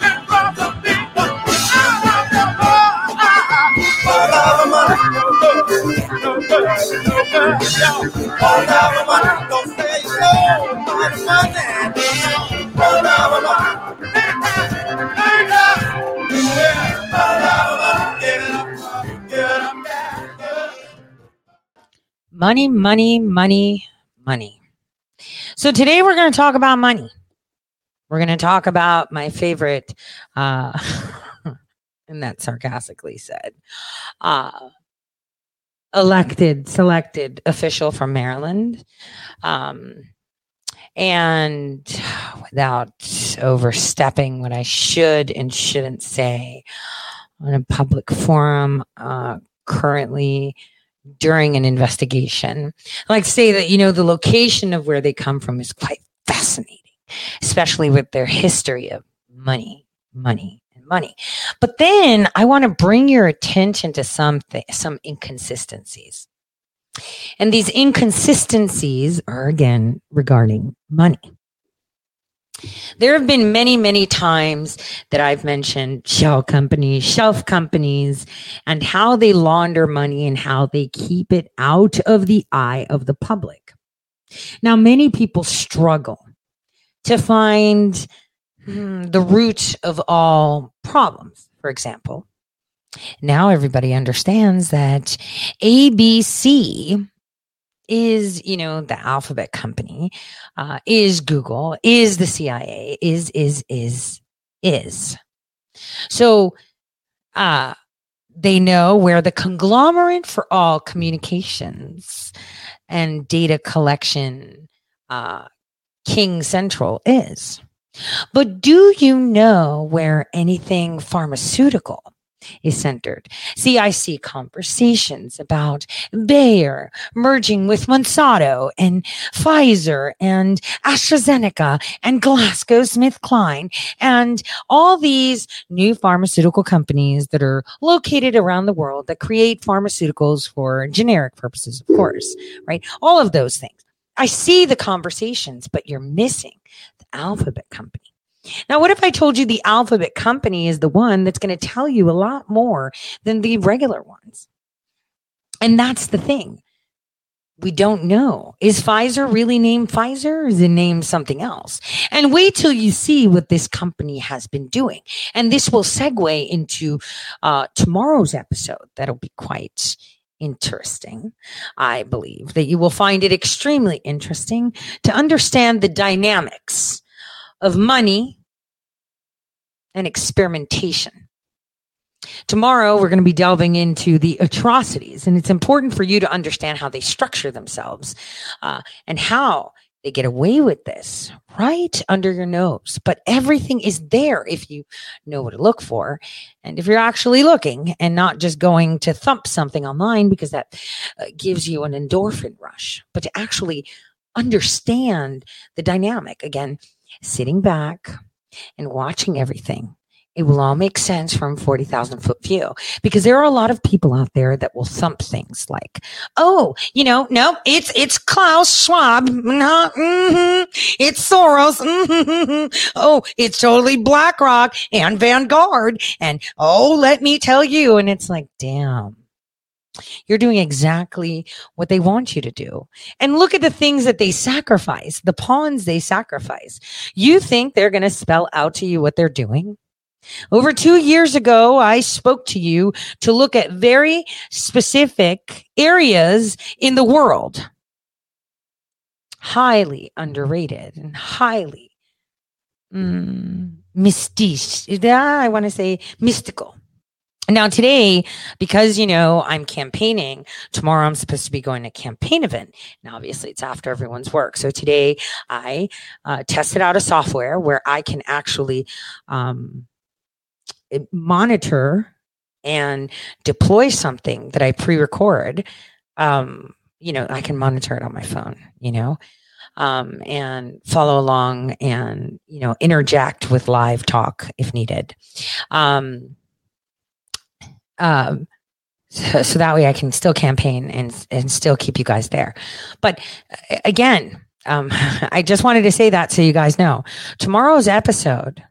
can rob the. All money, don't say no. Money, money. Money, money, money, money. So today we're going to talk about money. We're going to talk about my favorite, uh, and that sarcastically said, uh, elected, selected official from Maryland. Um, and without overstepping what I should and shouldn't say on a public forum, uh, currently during an investigation. Like say that, you know, the location of where they come from is quite fascinating, especially with their history of money, money, and money. But then I want to bring your attention to something, some inconsistencies. And these inconsistencies are again regarding money. There have been many, many times that I've mentioned shell companies, shelf companies, and how they launder money and how they keep it out of the eye of the public. Now, many people struggle to find hmm, the root of all problems. For example, now everybody understands that ABC is, you know, the alphabet company, uh, is Google, is the CIA, is, is, is, is. So, uh, they know where the conglomerate for all communications and data collection, uh, King Central is. But do you know where anything pharmaceutical is centered? See, I see conversations about Bayer merging with Monsanto and Pfizer and AstraZeneca and Glasgow Smith GlaxoSmithKline and all these new pharmaceutical companies that are located around the world that create pharmaceuticals for generic purposes, of course, right? All of those things. I see the conversations, but you're missing the alphabet company. Now, what if I told you the alphabet company is the one that's going to tell you a lot more than the regular ones? And that's the thing. We don't know. Is Pfizer really named Pfizer or is it named something else? And wait till you see what this company has been doing. And this will segue into uh, tomorrow's episode. That'll be quite interesting. I believe that you will find it extremely interesting to understand the dynamics of money and experimentation. Tomorrow, we're going to be delving into the atrocities, and it's important for you to understand how they structure themselves uh, and how they get away with this right under your nose. But everything is there if you know what to look for. And if you're actually looking and not just going to thump something online because that uh, gives you an endorphin rush, but to actually understand the dynamic. Again, sitting back and watching everything. It will all make sense from 40,000 foot view because there are a lot of people out there that will thump things like, Oh, you know, no, it's, it's Klaus Schwab. No, mhm, it's Soros. mhm, Oh, it's totally BlackRock and Vanguard. And oh, let me tell you. And it's like, damn. You're doing exactly what they want you to do. And look at the things that they sacrifice, the pawns they sacrifice. You think they're going to spell out to you what they're doing? Over two years ago, I spoke to you to look at very specific areas in the world. Highly underrated and highly mm, mystique. I want to say mystical. Now today, because you know I'm campaigning, tomorrow I'm supposed to be going to a campaign event. And obviously it's after everyone's work. So today I uh, tested out a software where I can actually um, monitor and deploy something that I pre-record. Um, you know, I can monitor it on my phone, you know. um, and follow along and you know interject with live talk if needed. Um, um, so, so that way I can still campaign and and still keep you guys there. But uh, again, um, I just wanted to say that so you guys know tomorrow's episode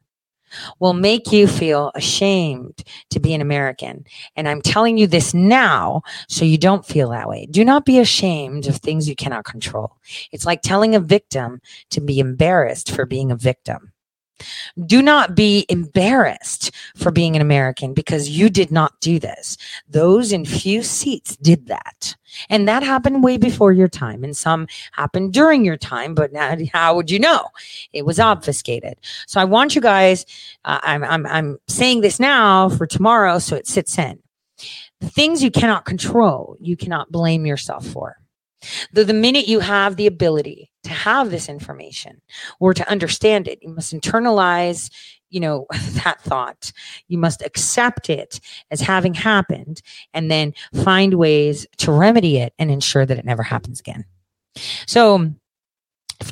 will make you feel ashamed to be an American. And I'm telling you this now so you don't feel that way. Do not be ashamed of things you cannot control. It's like telling a victim to be embarrassed for being a victim. Do not be embarrassed for being an American because you did not do this. Those in few seats did that. And that happened way before your time. And some happened during your time, but now, how would you know? It was obfuscated. So I want you guys, uh, I'm, I'm, I'm saying this now for tomorrow so it sits in. The things you cannot control, you cannot blame yourself for. Though the minute you have the ability to have this information or to understand it, you must internalize, you know, that thought. You must accept it as having happened and then find ways to remedy it and ensure that it never happens again. So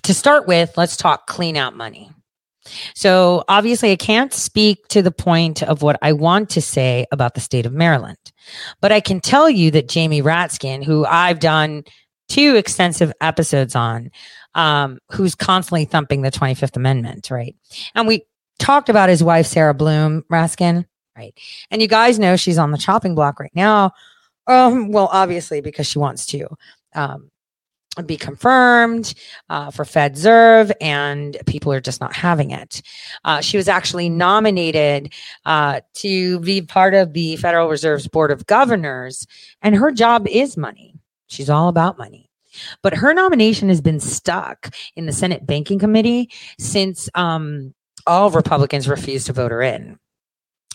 to start with, let's talk clean out money. So obviously I can't speak to the point of what I want to say about the state of Maryland, but I can tell you that Jamie Ratskin, who I've done two extensive episodes on, um, who's constantly thumping the 25th Amendment, right? And we talked about his wife, Sarah Bloom Raskin, right? And you guys know she's on the chopping block right now. Um, well, obviously, because she wants to um, be confirmed uh, for FedZerv, and people are just not having it. Uh, she was actually nominated uh, to be part of the Federal Reserve's Board of Governors, and her job is money. She's all about money. But her nomination has been stuck in the Senate Banking Committee since um, all Republicans refused to vote her in.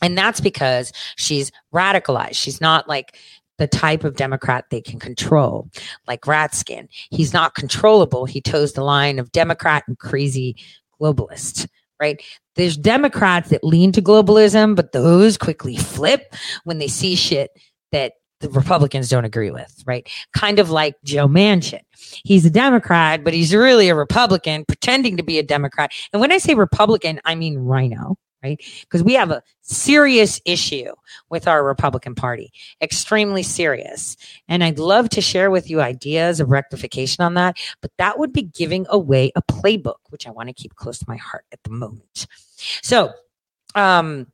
And that's because she's radicalized. She's not like the type of Democrat they can control, like Raskin. He's not controllable. He toes the line of Democrat and crazy globalist, right? There's Democrats that lean to globalism, but those quickly flip when they see shit that the Republicans don't agree with, right? Kind of like Joe Manchin. He's a Democrat, but he's really a Republican pretending to be a Democrat. And when I say Republican, I mean rhino, right? Because we have a serious issue with our Republican Party, extremely serious. And I'd love to share with you ideas of rectification on that, but that would be giving away a playbook, which I want to keep close to my heart at the moment. So, um,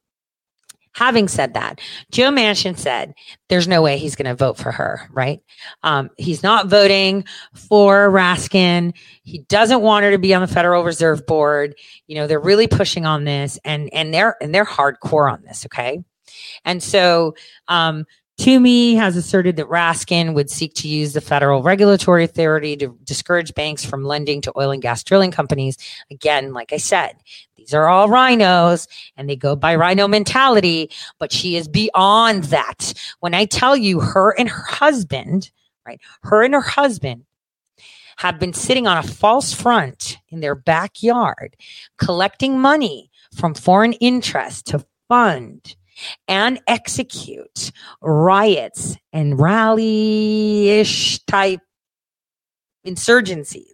Having said that, Joe Manchin said there's no way he's going to vote for her, right? Um, he's not voting for Raskin. He doesn't want her to be on the Federal Reserve Board. You know, they're really pushing on this and and they're and they're hardcore on this, okay? And so um Toomey has asserted that Raskin would seek to use the federal regulatory authority to discourage banks from lending to oil and gas drilling companies. Again, like I said, these are all rhinos and they go by rhino mentality, but she is beyond that. When I tell you her and her husband, right, her and her husband have been sitting on a false front in their backyard, collecting money from foreign interests to fund and execute riots and rally ish type insurgencies.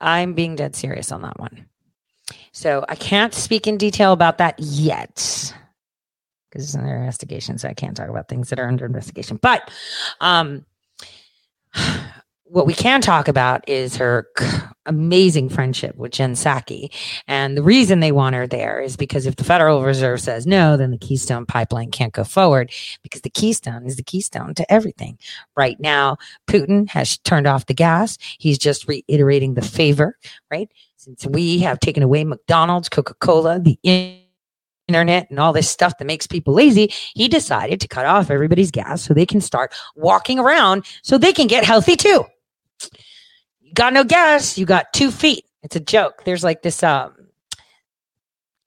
I'm being dead serious on that one. So I can't speak in detail about that yet because it's under investigation. So I can't talk about things that are under investigation. But um, what we can talk about is her amazing friendship with Jen Psaki. And the reason they want her there is because if the Federal Reserve says no, then the Keystone pipeline can't go forward because the Keystone is the keystone to everything. Right now, Putin has turned off the gas. He's just reiterating the favor, right? Since we have taken away McDonald's, Coca Cola, the internet and all this stuff that makes people lazy, he decided to cut off everybody's gas so they can start walking around so they can get healthy too got no gas, you got two feet. It's a joke. There's like this um,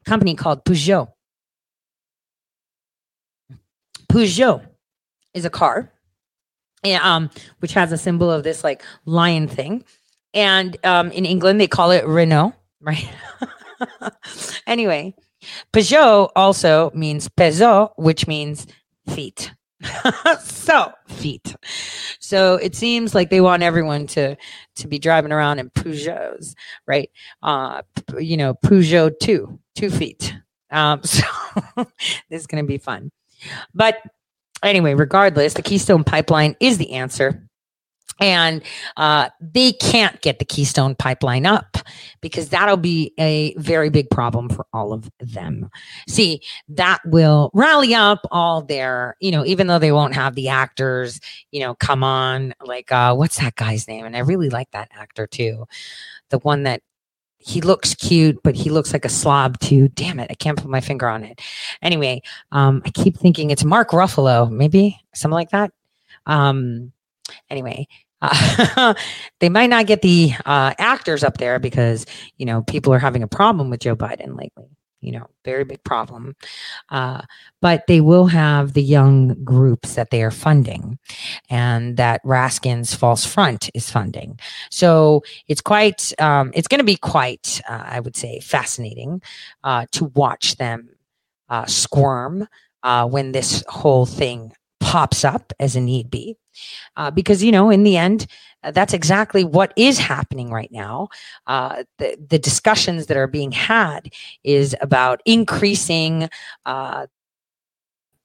company called Peugeot. Peugeot is a car, and, um, which has a symbol of this like lion thing. And um, in England, they call it Renault, right? anyway, Peugeot also means peso, which means feet. so feet. So it seems like they want everyone to to be driving around in Peugeots, right? Uh, you know, Peugeot two, two feet. Um, so this is going to be fun. But anyway, regardless, the Keystone Pipeline is the answer. And uh, they can't get the Keystone Pipeline up because that'll be a very big problem for all of them. See, that will rally up all their, you know, even though they won't have the actors, you know, come on, like, uh, what's that guy's name? And I really like that actor too. The one that he looks cute, but he looks like a slob too. Damn it. I can't put my finger on it. Anyway, um, I keep thinking it's Mark Ruffalo, maybe something like that. Um, anyway, uh, they might not get the uh, actors up there because you know people are having a problem with Joe Biden lately. You know, very big problem. Uh, but they will have the young groups that they are funding, and that Raskin's False Front is funding. So it's quite, um, it's going to be quite, uh, I would say, fascinating uh, to watch them uh, squirm when this whole thing pops up as a need be. Uh, because you know in the end uh, that's exactly what is happening right now. Uh, the, the discussions that are being had is about increasing uh,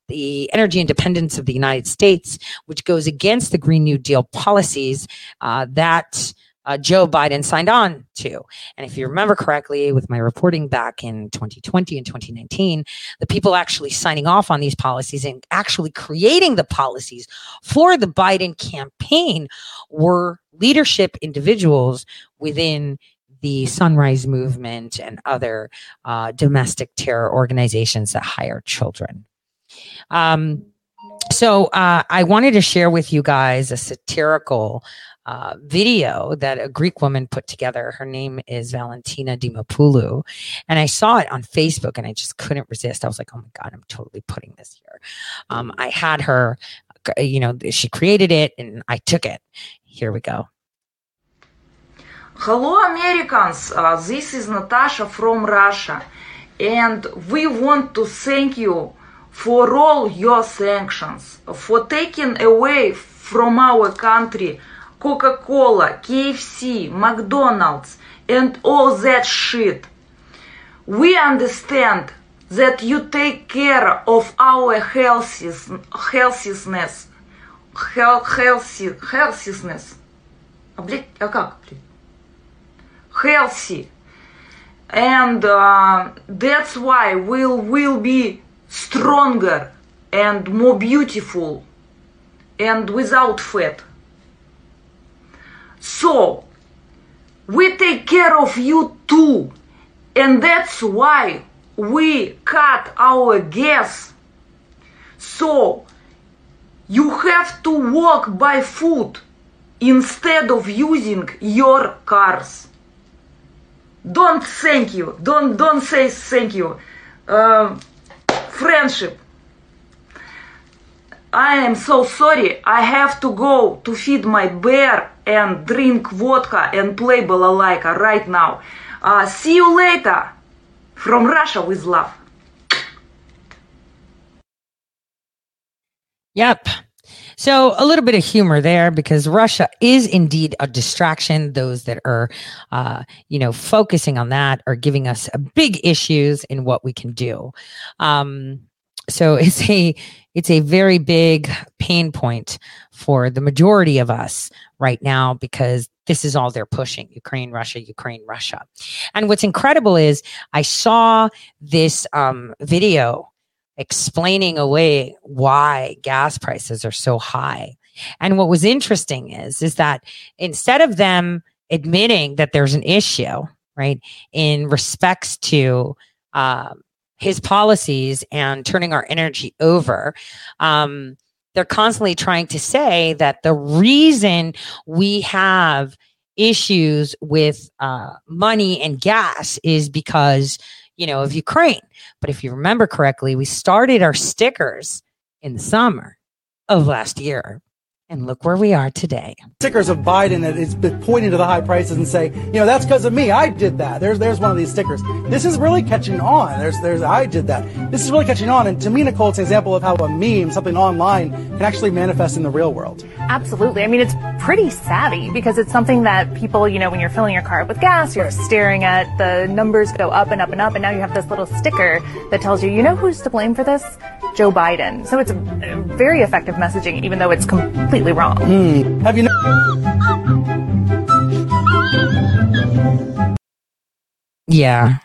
the energy independence of the united states which goes against the green new deal policies uh, that uh, Joe Biden signed on to. And if you remember correctly, with my reporting back in 2020 and 2019, the people actually signing off on these policies and actually creating the policies for the Biden campaign were leadership individuals within the Sunrise Movement and other uh, domestic terror organizations that hire children. Um, so uh, I wanted to share with you guys a satirical uh, video that a Greek woman put together. Her name is Valentina Dimopoulou. And I saw it on Facebook and I just couldn't resist. I was like, oh my God, I'm totally putting this here. Um, I had her, uh, you know, she created it and I took it. Here we go. Hello, Americans. Uh, this is Natasha from Russia, and we want to thank you for all your sanctions, for taking away from our country Coca Cola, KFC, McDonald's, and all that shit. We understand that you take care of our healthiness, healthiness, healthy, healthiness. А, блядь, а как, блядь? Healthy. And uh, that's why we'll, will be stronger and more beautiful and without fat. So, we take care of you too. And that's why we cut our gas. So, you have to walk by foot instead of using your cars. Don't thank you. Don't don't say thank you. Uh, friendship. I am so sorry. I have to go to feed my bear and drink vodka and play balalaika right now. Uh, see you later. From Russia with love. Yep. So a little bit of humor there because Russia is indeed a distraction. Those that are, uh, you know, focusing on that are giving us big issues in what we can do. Um, so it's a it's a very big pain point for the majority of us right now because this is all they're pushing Ukraine, Russia, Ukraine, Russia. And what's incredible is I saw this um, video explaining away why gas prices are so high. And what was interesting is, is that instead of them admitting that there's an issue, right, in respects to um, his policies and turning our energy over, um, they're constantly trying to say that the reason we have issues with uh, money and gas is because you know of Ukraine. But if you remember correctly, we started our stickers in the summer of last year. And look where we are today. Stickers of Biden that is pointing to the high prices and say, you know, that's because of me. I did that. There's there's one of these stickers. This is really catching on. There's there's I did that. This is really catching on. And to me, Nicole, it's an example of how a meme, something online, can actually manifest in the real world. Absolutely. I mean, it's pretty savvy because it's something that people, you know, when you're filling your car up with gas, you're staring at the numbers go up and up and up, and now you have this little sticker that tells you, you know, who's to blame for this? Joe Biden. So it's a very effective messaging, even though it's completely wrong. Mm. Have you? Yeah.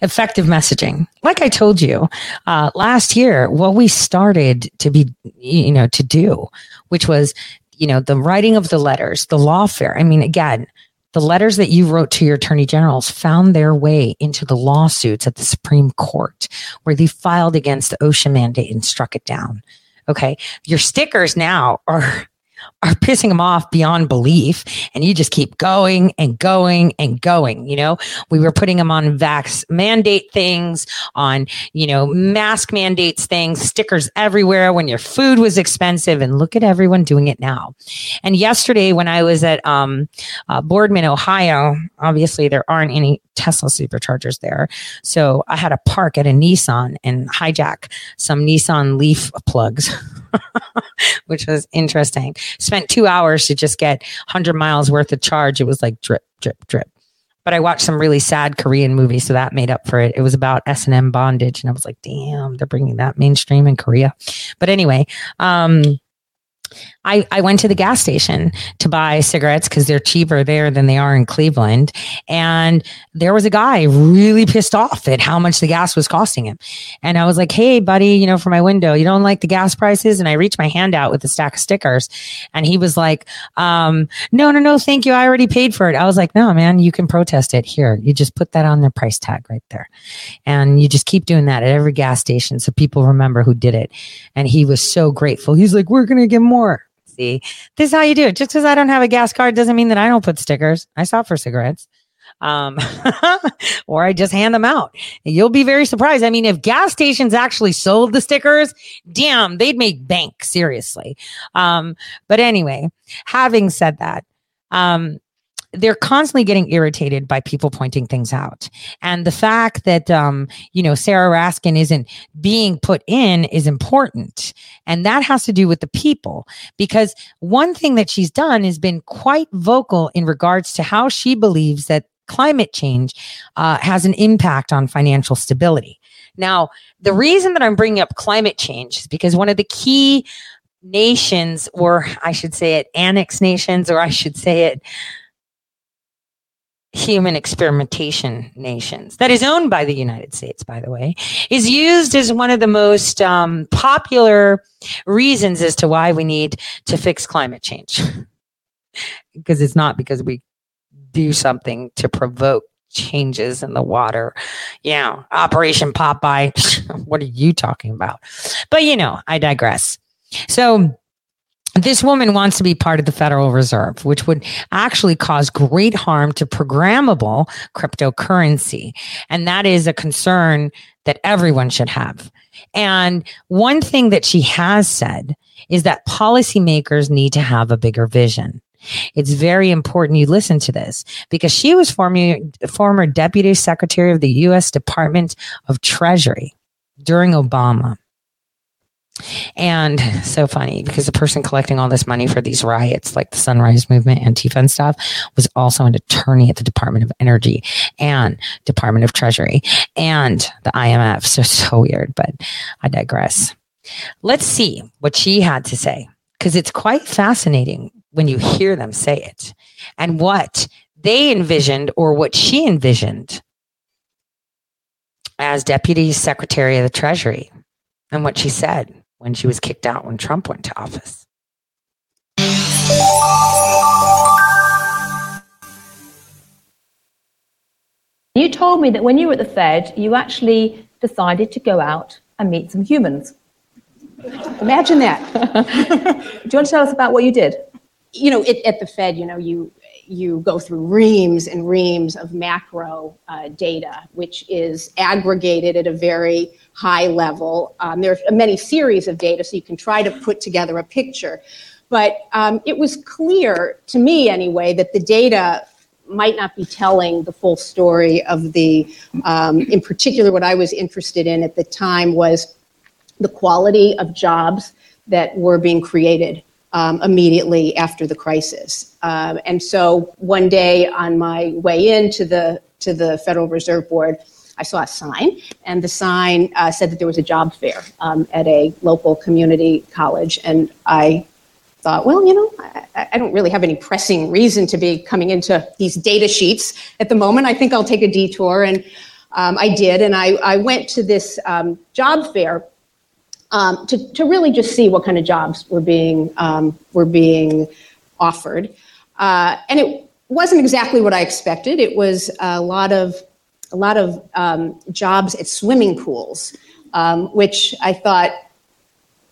Effective messaging. Like I told you uh, last year, what we started to be, you know, to do, which was, you know, the writing of the letters, the lawfare. I mean, again, the letters that you wrote to your attorney generals found their way into the lawsuits at the Supreme Court, where they filed against the OSHA mandate and struck it down. Okay. Your stickers now are are pissing them off beyond belief. And you just keep going and going and going. You know, we were putting them on vax mandate things, on, you know, mask mandates things, stickers everywhere when your food was expensive. And look at everyone doing it now. And yesterday, when I was at um, uh, Boardman, Ohio, obviously there aren't any Tesla superchargers there. So I had to park at a Nissan and hijack some Nissan Leaf plugs. which was interesting. Spent two hours to just get 100 miles worth of charge. It was like drip, drip, drip. But I watched some really sad Korean movies, so that made up for it. It was about S and M bondage, and I was like, "Damn, they're bringing that mainstream in Korea." But anyway, um, I, I went to the gas station to buy cigarettes because they're cheaper there than they are in Cleveland. And there was a guy really pissed off at how much the gas was costing him. And I was like, Hey, buddy, you know, for my window, you don't like the gas prices? And I reached my hand out with a stack of stickers. And he was like, um, no, no, no, thank you. I already paid for it. I was like, no, man, you can protest it here. You just put that on the price tag right there. And you just keep doing that at every gas station so people remember who did it. And he was so grateful. He's like, we're going to get more This is how you do it. Just because I don't have a gas card doesn't mean that I don't put stickers. I stop for cigarettes. Um, or I just hand them out. You'll be very surprised. I mean, if gas stations actually sold the stickers, damn, they'd make bank, seriously. Um, but anyway, having said that, um, they're constantly getting irritated by people pointing things out. And the fact that, um, you know, Sarah Raskin isn't being put in is important. And that has to do with the people because one thing that she's done has been quite vocal in regards to how she believes that climate change uh, has an impact on financial stability. Now, the reason that I'm bringing up climate change is because one of the key nations, or I should say it, annex nations, or I should say it, human experimentation nations that is owned by the United States, by the way, is used as one of the most um, popular reasons as to why we need to fix climate change. because it's not because we do something to provoke changes in the water. Yeah, Operation Popeye. what are you talking about? But you know, I digress. So this woman wants to be part of the Federal Reserve, which would actually cause great harm to programmable cryptocurrency. And that is a concern that everyone should have. And one thing that she has said is that policymakers need to have a bigger vision. It's very important you listen to this because she was former, former deputy secretary of the U.S. Department of Treasury during Obama. And so funny because the person collecting all this money for these riots, like the Sunrise Movement, Antifa and stuff, was also an attorney at the Department of Energy and Department of Treasury and the IMF. So, so weird, but I digress. Let's see what she had to say because it's quite fascinating when you hear them say it and what they envisioned or what she envisioned as Deputy Secretary of the Treasury and what she said when she was kicked out when Trump went to office. You told me that when you were at the Fed, you actually decided to go out and meet some humans. Imagine that. Do you want to tell us about what you did? You know, it, at the Fed, you know, you you go through reams and reams of macro uh, data, which is aggregated at a very high level. Um, there are many series of data, so you can try to put together a picture. But um, it was clear to me, anyway, that the data might not be telling the full story of the, um, in particular, what I was interested in at the time was the quality of jobs that were being created um, immediately after the crisis. Um, and so one day on my way into the to the Federal Reserve Board, I saw a sign, and the sign uh, said that there was a job fair um, at a local community college, and I thought, well, you know, I, I, don't really have any pressing reason to be coming into these data sheets at the moment. I think I'll take a detour, and um, I did, and I, I went to this um, job fair um, to, to really just see what kind of jobs were being um, were being offered, uh, and it wasn't exactly what I expected. It was a lot of a lot of um, jobs at swimming pools, um, which I thought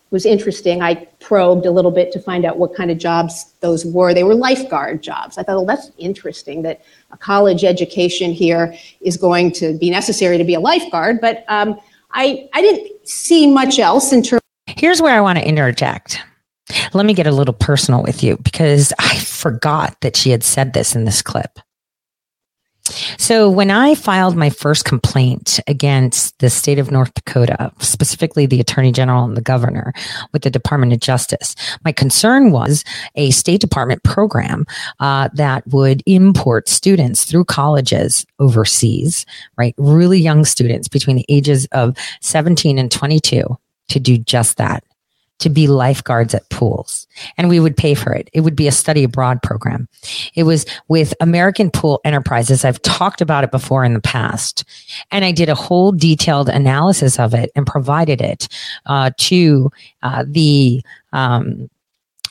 was interesting. I probed a little bit to find out what kind of jobs those were. They were lifeguard jobs. I thought, well, that's interesting that a college education here is going to be necessary to be a lifeguard, but um, I, I didn't see much else in terms. Here's where I want to interject. Let me get a little personal with you because I forgot that she had said this in this clip. So when I filed my first complaint against the state of North Dakota, specifically the attorney general and the governor with the Department of Justice, my concern was a State Department program uh, that would import students through colleges overseas, right? Really young students between the ages of 17 and 22 to do just that to be lifeguards at pools and we would pay for it. It would be a study abroad program. It was with American Pool Enterprises. I've talked about it before in the past and I did a whole detailed analysis of it and provided it uh, to uh, the um,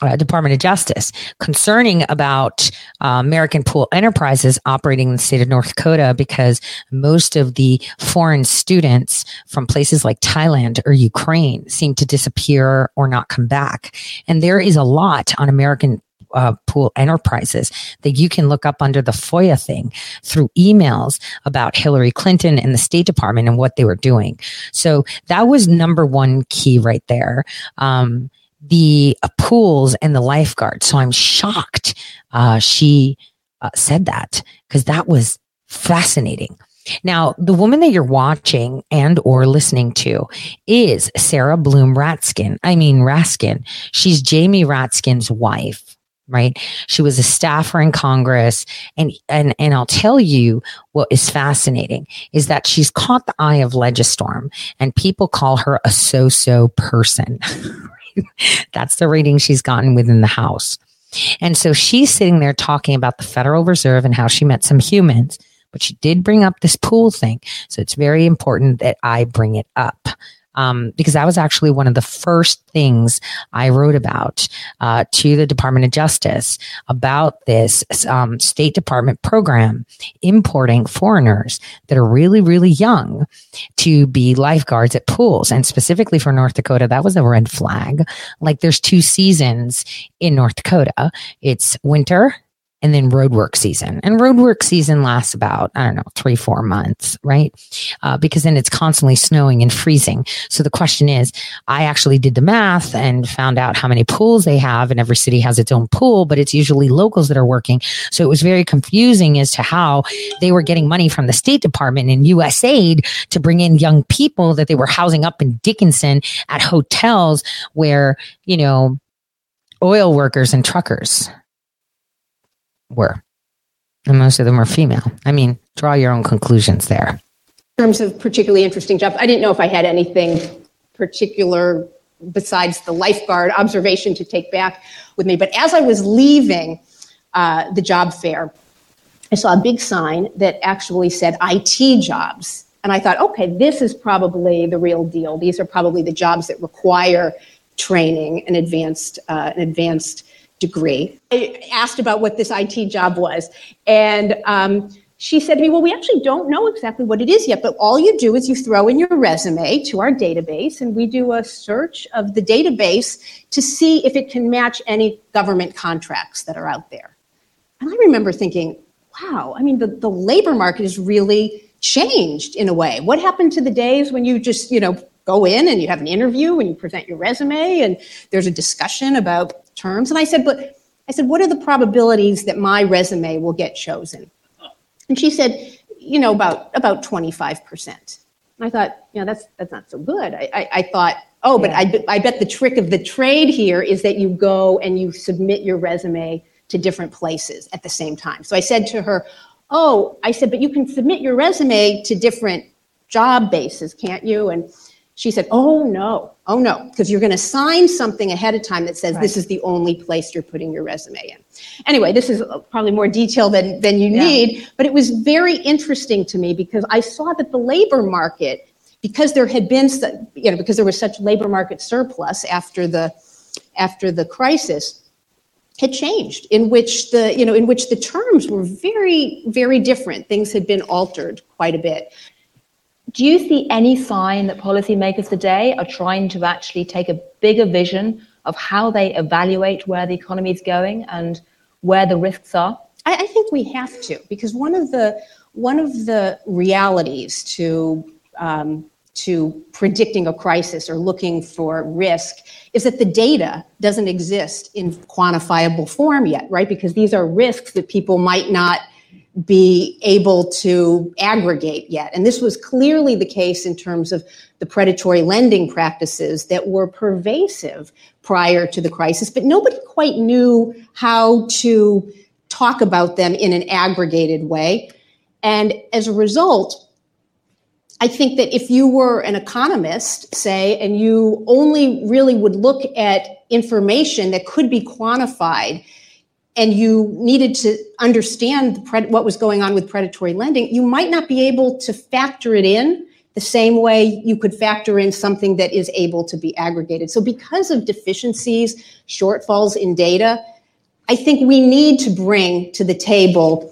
uh, Department of Justice concerning about uh, American Pool Enterprises operating in the state of North Dakota because most of the foreign students from places like Thailand or Ukraine seem to disappear or not come back. And there is a lot on American uh, pool enterprises that you can look up under the FOIA thing through emails about Hillary Clinton and the State Department and what they were doing. So that was number one key right there. Um, the uh, pools and the lifeguards. So I'm shocked uh, she uh, said that because that was fascinating. Now, the woman that you're watching and or listening to is Sarah Bloom Ratskin. I mean Raskin. She's Jamie Ratskin's wife, right? She was a staffer in Congress and and and I'll tell you what is fascinating is that she's caught the eye of Legistorm and people call her a so-so person. That's the rating she's gotten within the House. And so she's sitting there talking about the Federal Reserve and how she met some humans, but she did bring up this pool thing. So it's very important that I bring it up um, because that was actually one of the first things I wrote about uh, to the Department of Justice about this um, State Department program importing foreigners that are really, really young to be lifeguards at pools. And specifically for North Dakota, that was a red flag. Like there's two seasons in North Dakota. It's winter and then roadwork season. And roadwork season lasts about, I don't know, three, four months, right? Uh, because then it's constantly snowing and freezing. So the question is, I actually did the math and found out how many pools they have, and every city has its own pool, but it's usually locals that are working. So it was very confusing as to how they were getting money from the State Department and USAID to bring in young people that they were housing up in Dickinson at hotels where, you know, oil workers and truckers were. And most of them were female. I mean, draw your own conclusions there. In terms of particularly interesting jobs, I didn't know if I had anything particular besides the lifeguard observation to take back with me. But as I was leaving uh, the job fair, I saw a big sign that actually said IT jobs. And I thought, okay, this is probably the real deal. These are probably the jobs that require training and advanced, uh, an advanced degree. I asked about what this IT job was. And um, she said to me, Well, we actually don't know exactly what it is yet, but all you do is you throw in your resume to our database, and we do a search of the database to see if it can match any government contracts that are out there. And I remember thinking, wow, I mean, the, the labor market has really changed in a way. What happened to the days when you just, you know, go in and you have an interview and you present your resume and there's a discussion about terms. And I said, but I said, what are the probabilities that my resume will get chosen? And she said, you know, about about 25%. I thought, you know, that's that's not so good. I, I, I thought, oh, but I, I bet the trick of the trade here is that you go and you submit your resume to different places at the same time. So I said to her, oh, I said, but you can submit your resume to different job bases, can't you? And she said, oh, no, oh, no, because you're going to sign something ahead of time that says this is the only place you're putting your resume in. Anyway, this is uh, probably more detail than, than you Yeah. need, but it was very interesting to me because I saw that the labor market, because there had been, you know, because there was such labor market surplus after the, after the crisis, had changed in which the you know in which the terms were very very different. Things had been altered quite a bit Do you see any sign that policymakers today are trying to actually take a bigger vision of how they evaluate where the economy is going and where the risks are? I, I think we have to because one of the one of the realities to um, to predicting a crisis or looking for risk is that the data doesn't exist in quantifiable form yet, right? Because these are risks that people might not be able to aggregate yet. And this was clearly the case in terms of the predatory lending practices that were pervasive prior to the crisis, but nobody quite knew how to talk about them in an aggregated way. And as a result, I think that if you were an economist, say, and you only really would look at information that could be quantified and you needed to understand pred- what was going on with predatory lending, you might not be able to factor it in the same way you could factor in something that is able to be aggregated. So, because of deficiencies, shortfalls in data, I think we need to bring to the table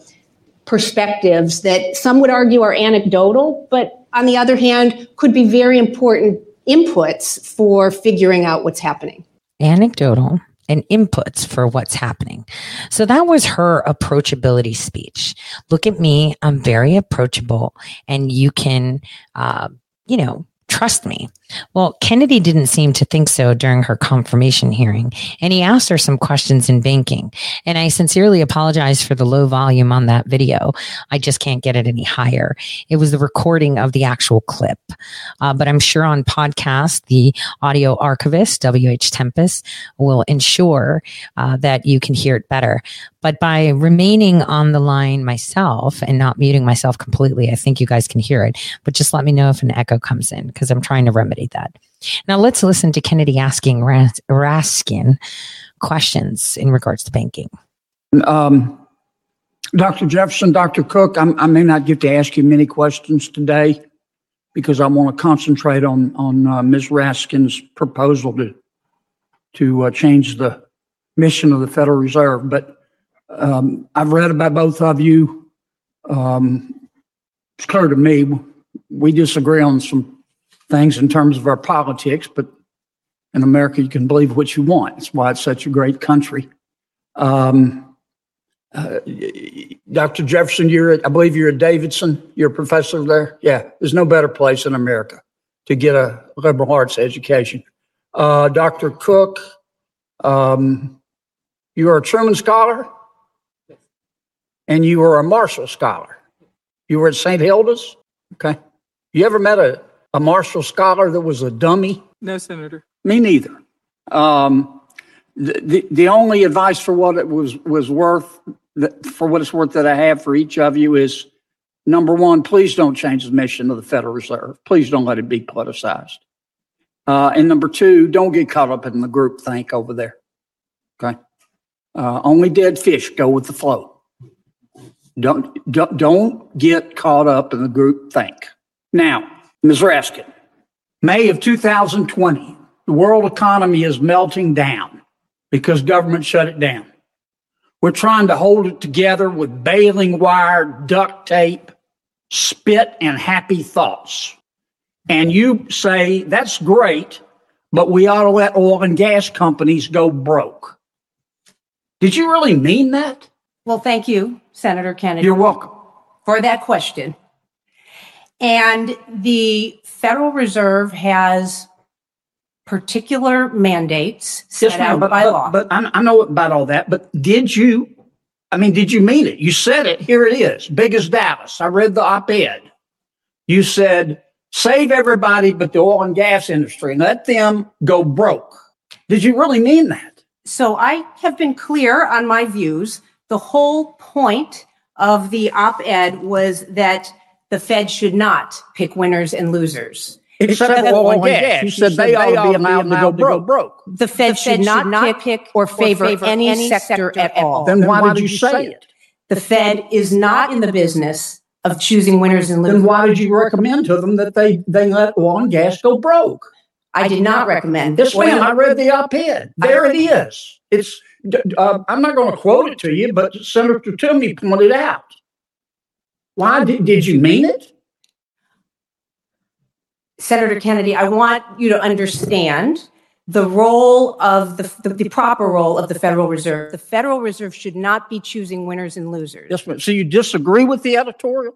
perspectives that some would argue are anecdotal, but on the other hand, could be very important inputs for figuring out what's happening. anecdotal and inputs for what's happening. So that was her approachability speech. Look at me. I'm very approachable and you can, uh, you know, trust me. Well, Kennedy didn't seem to think so during her confirmation hearing, and he asked her some questions in banking. And I sincerely apologize for the low volume on that video. I just can't get it any higher. It was the recording of the actual clip. Uh, but I'm sure on podcast, the audio archivist, WH Tempest, will ensure uh, that you can hear it better. But by remaining on the line myself and not muting myself completely, I think you guys can hear it. But just let me know if an echo comes in because I'm trying to remedy that. Now let's listen to Kennedy asking Ras- Raskin questions in regards to banking. Um, Dr. Jefferson, Dr. Cook, I'm, I may not get to ask you many questions today because I want to concentrate on on uh, Ms. Raskin's proposal to to uh, change the mission of the Federal Reserve. But um, I've read about both of you. Um, it's clear to me we disagree on some things in terms of our politics, but in America you can believe what you want. That's why it's such a great country. Um, uh, Dr. Jefferson, you're, I believe you're at Davidson. You're a professor there. Yeah, there's no better place in America to get a liberal arts education. Uh, Dr. Cook, um, you are a Truman Scholar, and you were a Marshall Scholar. You were at St. Hilda's. Okay. You ever met a, a Marshall Scholar that was a dummy? No, Senator. Me neither. Um, the, the the only advice for what it was was worth that, for what it's worth that I have for each of you is number one, please don't change the mission of the Federal Reserve. Please don't let it be politicized. Uh, and number two, don't get caught up in the group think over there. Okay. Uh, only dead fish go with the flow. Don't, don't don't get caught up in the group think. Now, Ms. Raskin, May of 2020, the world economy is melting down because government shut it down. We're trying to hold it together with baling wire, duct tape, spit, and happy thoughts. And you say, that's great, but we ought to let oil and gas companies go broke. Did you really mean that? Well, thank you, Senator Kennedy. You're welcome. For that question. And the Federal Reserve has particular mandates set ma'am, out but, by but, law. but I, I know about all that, but did you, I mean, did you mean it? You said it. Here it is. Big as Dallas. I read the op-ed. You said, save everybody but the oil and gas industry and let them go broke. Did you really mean that? So I have been clear on my views. The whole point of the op-ed was that the Fed should not pick winners and losers. Except for oil and gas. You said they ought to be allowed to go broke. broke. The Fed, should, not pick, or favor, any, sector, at all. Then why did you say it? The Fed is not in the business of choosing winners and losers. Then why did you recommend to them that they, they let oil and gas go broke? I did not recommend. Yes, ma'am. I read the op-ed. There it is. It's. Uh, I'm not going to quote it to you, but Senator Toomey pointed out. Why did, did you mean it? Senator Kennedy, I want you to understand the role of the, the, the proper role of the Federal Reserve. The Federal Reserve should not be choosing winners and losers. Yes, ma'am. So you disagree with the editorial?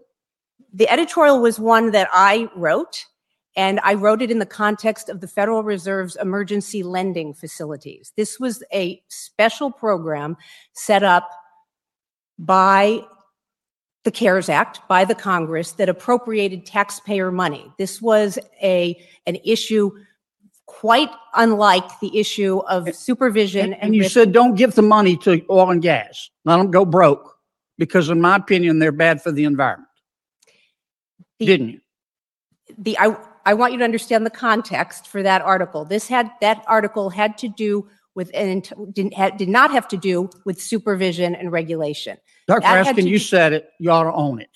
The editorial was one that I wrote, and I wrote it in the context of the Federal Reserve's emergency lending facilities. This was a special program set up by the CARES Act, by the Congress, that appropriated taxpayer money. This was a, an issue quite unlike the issue of supervision And, and you risk- said don't give the money to oil and gas. Let them go broke because, in my opinion, they're bad for the environment. The- Didn't you? the I, I want you to understand the context for that article. This had that article had to do with an int- didn't ha, did not have to do with supervision and regulation. Dr. That Raskin, you do- said it. You ought to own it.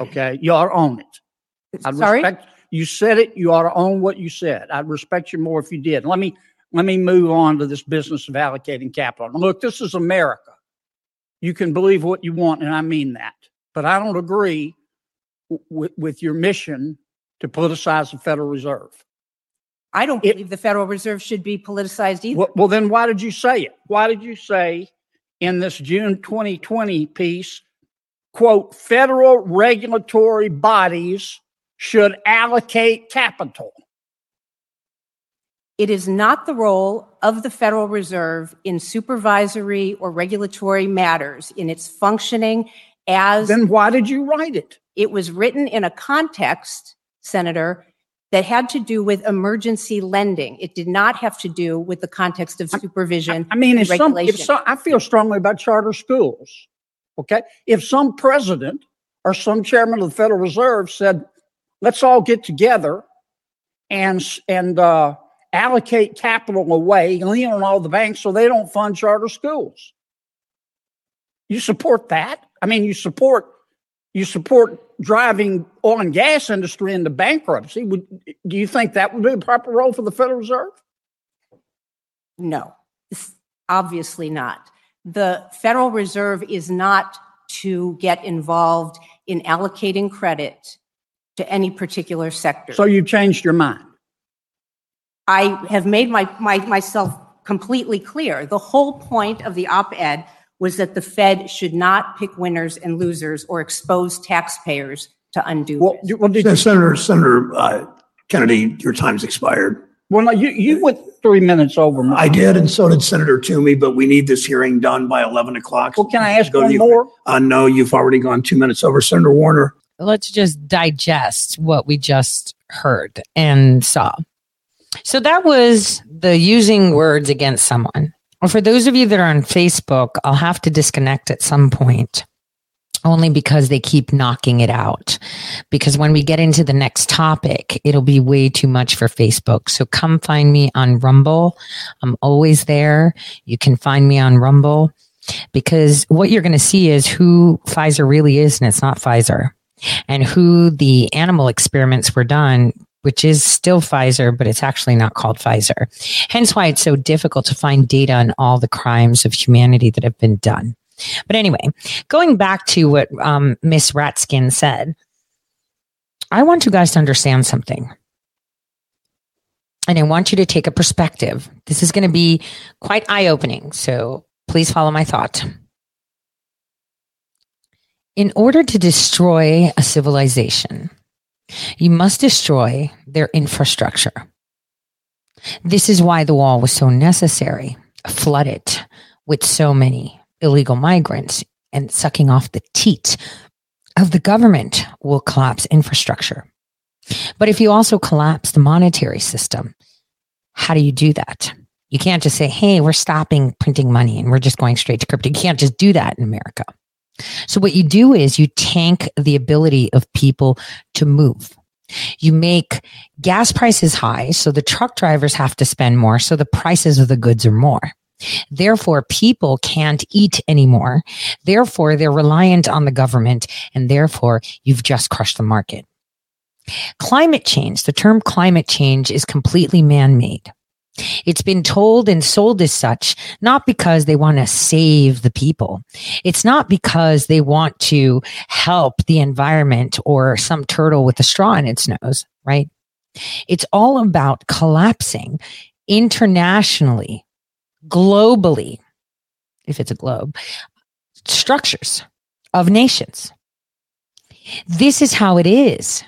Okay. You ought to own it. I Sorry, respect you said it. You ought to own what you said. I'd respect you more if you did. Let me let me move on to this business of allocating capital. Look, this is America. You can believe what you want, and I mean that. But I don't agree with, with your mission to politicize the Federal Reserve. I don't believe the Federal Reserve should be politicized either. Well, well, then why did you say it? Why did you say in this June 2020 piece, quote, federal regulatory bodies should allocate capital? It is not the role of the Federal Reserve in supervisory or regulatory matters in its functioning as Then why did you write it? it was written in a context, Senator, that had to do with emergency lending. It did not have to do with the context of supervision. I mean, if some, if some, I feel strongly about charter schools. Okay. If some president or some chairman of the Federal Reserve said, let's all get together and, and, uh, allocate capital away, lean on all the banks so they don't fund charter schools. You support that? I mean, you support, you support driving oil and gas industry into bankruptcy. Would, do you think that would be a proper role for the Federal Reserve? No, obviously not. The Federal Reserve is not to get involved in allocating credit to any particular sector. So you've changed your mind. I have made my, my, myself completely clear. The whole point of the op-ed was that the Fed should not pick winners and losers or expose taxpayers to undue Well, risk. you- well, did you, Senator, Senator uh, Kennedy, your time's expired. well, no, you, you went three minutes over. Mike. I did, and so did Senator Toomey, but we need this hearing done by 11 o'clock. Well, can I ask Go to one the- more? Uh, no, you've already gone two minutes over. Senator Warner, let's just digest what we just heard and saw. So that was the using words against someone. Well, for those of you that are on Facebook, I'll have to disconnect at some point only because they keep knocking it out. Because when we get into the next topic, it'll be way too much for Facebook. So come find me on Rumble. I'm always there. You can find me on Rumble because what you're going to see is who Pfizer really is, and it's not Pfizer and who the animal experiments were done, which is still Pfizer, but it's actually not called Pfizer. Hence why it's so difficult to find data on all the crimes of humanity that have been done. But anyway, going back to what um, Miss Ratskin said, I want you guys to understand something. And I want you to take a perspective. This is going to be quite eye opening. So please follow my thought. In order to destroy a civilization, you must destroy their infrastructure. This is why the wall was so necessary, flooded with so many illegal migrants and sucking off the teat of the government will collapse infrastructure. But if you also collapse the monetary system, how do you do that? You can't just say, hey, we're stopping printing money and we're just going straight to crypto. You can't just do that in America. So what you do is you tank the ability of people to move. You make gas prices high, so the truck drivers have to spend more, so the prices of the goods are more. Therefore, people can't eat anymore. Therefore, they're reliant on the government, and therefore, you've just crushed the market. Climate change, the term climate change is completely man made. It's been told and sold as such, not because they want to save the people. It's not because they want to help the environment or some turtle with a straw in its nose, right? It's all about collapsing internationally, globally, if it's a globe, structures of nations. This is how it is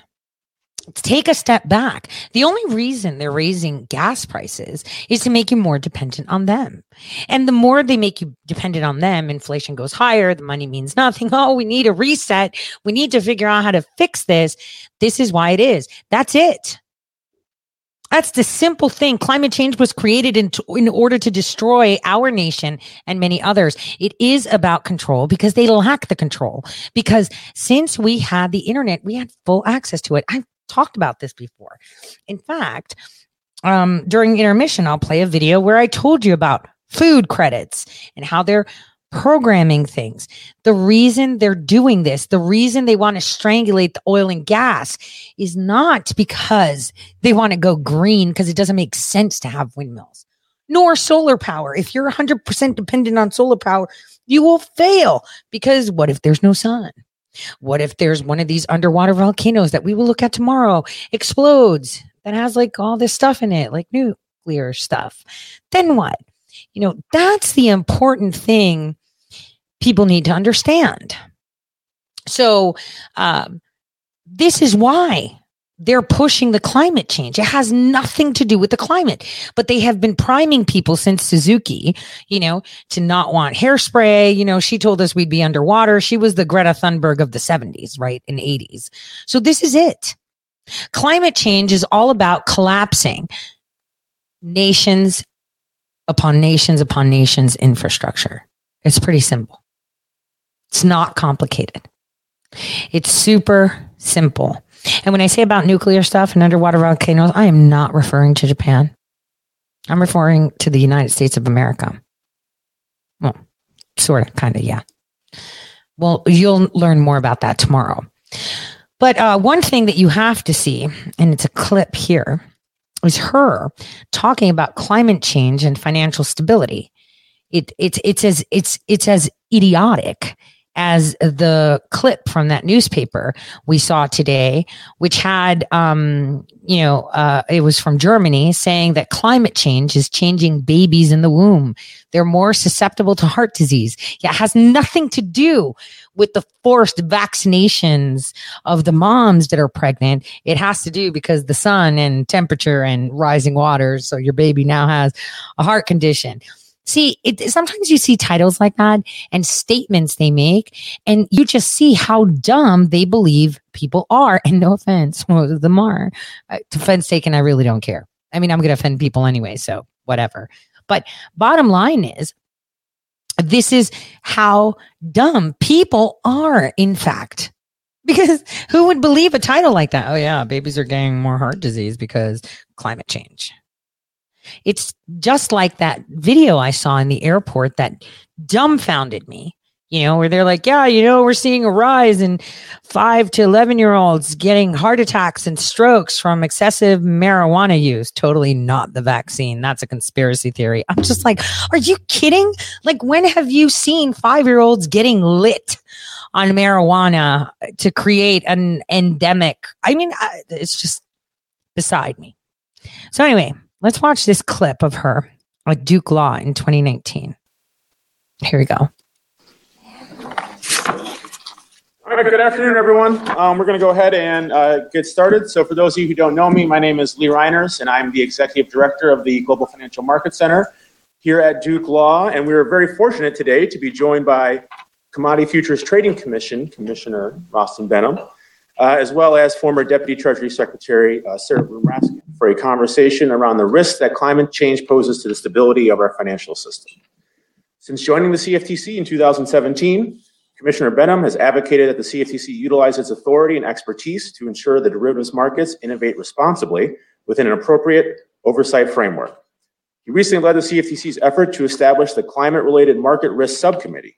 take a step back. The only reason they're raising gas prices is to make you more dependent on them. And the more they make you dependent on them, inflation goes higher, the money means nothing. Oh, we need a reset. We need to figure out how to fix this. This is why it is. That's it. That's the simple thing. Climate change was created in, in order to destroy our nation and many others. It is about control because they lack the control. Because since we had the internet, we had full access to it. I've talked about this before. In fact, um, during intermission, I'll play a video where I told you about food credits and how they're programming things. The reason they're doing this, the reason they want to strangulate the oil and gas is not because they want to go green because it doesn't make sense to have windmills nor solar power. If you're 100% dependent on solar power, you will fail because what if there's no sun? What if there's one of these underwater volcanoes that we will look at tomorrow explodes that has like all this stuff in it, like nuclear stuff? Then what? You know, that's the important thing people need to understand. So, um, this is why they're pushing the climate change. It has nothing to do with the climate, but they have been priming people since Suzuki, you know, to not want hairspray. You know, she told us we'd be underwater. She was the Greta Thunberg of the 70s, right? In 80s. So this is it. Climate change is all about collapsing nations upon nations upon nations infrastructure. It's pretty simple. It's not complicated. It's super simple. And when I say about nuclear stuff and underwater volcanoes, I am not referring to Japan. I'm referring to the United States of America. Well, sort of, kind of, yeah. Well, you'll learn more about that tomorrow. But uh, one thing that you have to see, and it's a clip here, is her talking about climate change and financial stability. It, it's it's as it's it's as idiotic as the clip from that newspaper we saw today, which had, um, you know, uh, it was from Germany saying that climate change is changing babies in the womb. They're more susceptible to heart disease. Yeah, it has nothing to do with the forced vaccinations of the moms that are pregnant. It has to do because the sun and temperature and rising waters. So your baby now has a heart condition. See, it, sometimes you see titles like that and statements they make, and you just see how dumb they believe people are. And no offense, most of them are. Uh, offense taken, I really don't care. I mean, I'm going to offend people anyway, so whatever. But bottom line is, this is how dumb people are, in fact. Because who would believe a title like that? Oh, yeah, babies are getting more heart disease because climate change. It's just like that video I saw in the airport that dumbfounded me, you know, where they're like, yeah, you know, we're seeing a rise in five to 11 year olds getting heart attacks and strokes from excessive marijuana use. Totally not the vaccine. That's a conspiracy theory. I'm just like, are you kidding? Like, when have you seen five year olds getting lit? On marijuana to create an endemic. I mean, it's just beside me. So, anyway, Let's watch this clip of her at Duke Law in 2019. Here we go. All right, good afternoon, everyone. Um, we're going to go ahead and uh, get started. So, for those of you who don't know me, my name is Lee Reiners, and I'm the executive director of the Global Financial Market Center here at Duke Law. And we are very fortunate today to be joined by Commodity Futures Trading Commission Commissioner Rostin Behnam, uh, as well as former Deputy Treasury Secretary uh, Sarah Bloom Raskin, for a conversation around the risks that climate change poses to the stability of our financial system. Since joining the CFTC in 2017, Commissioner Behnam has advocated that the CFTC utilize its authority and expertise to ensure the derivatives markets innovate responsibly within an appropriate oversight framework. He recently led the CFTC's effort to establish the Climate Related Market Risk Subcommittee.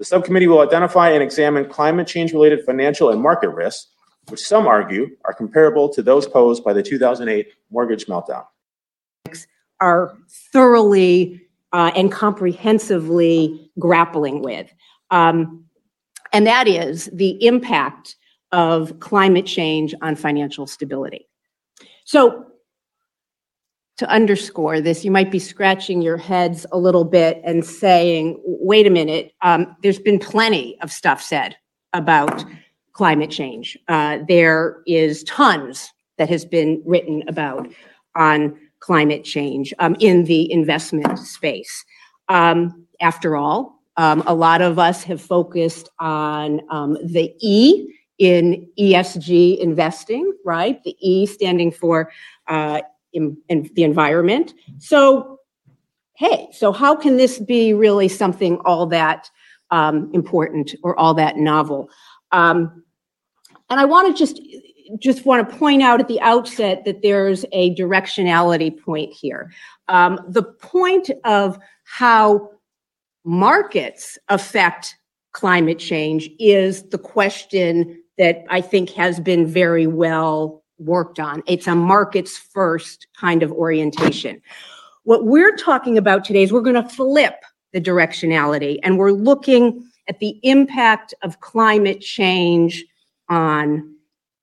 The subcommittee will identify and examine climate change related financial and market risks, which some argue are comparable to those posed by the 2008 mortgage meltdown. are thoroughly uh, and comprehensively grappling with. Um, and that is the impact of climate change on financial stability. So, to underscore this, you might be scratching your heads a little bit and saying, wait a minute, um, there's been plenty of stuff said about climate change. Uh, there is tons that has been written about on climate change um, in the investment space. Um, after all, um, a lot of us have focused on um, the E in ESG investing, right? The E standing for uh, in, in the environment. So, hey, so how can this be really something all that um, important or all that novel? Um, and I want to just just want to point out at the outset that there's a directionality point here. Um, the point of how markets affect climate change is the question that I think has been very well worked on. It's a markets first kind of orientation. What we're talking about today is we're going to flip the directionality and we're looking at the impact of climate change on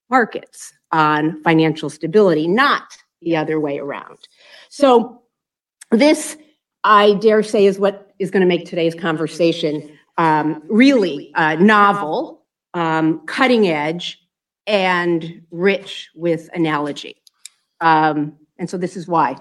markets, on financial stability, not the other way around. So, this, I dare say, is what is going to make today's conversation um, really uh, novel, um, cutting edge, and rich with analogy. Um, and so, this is why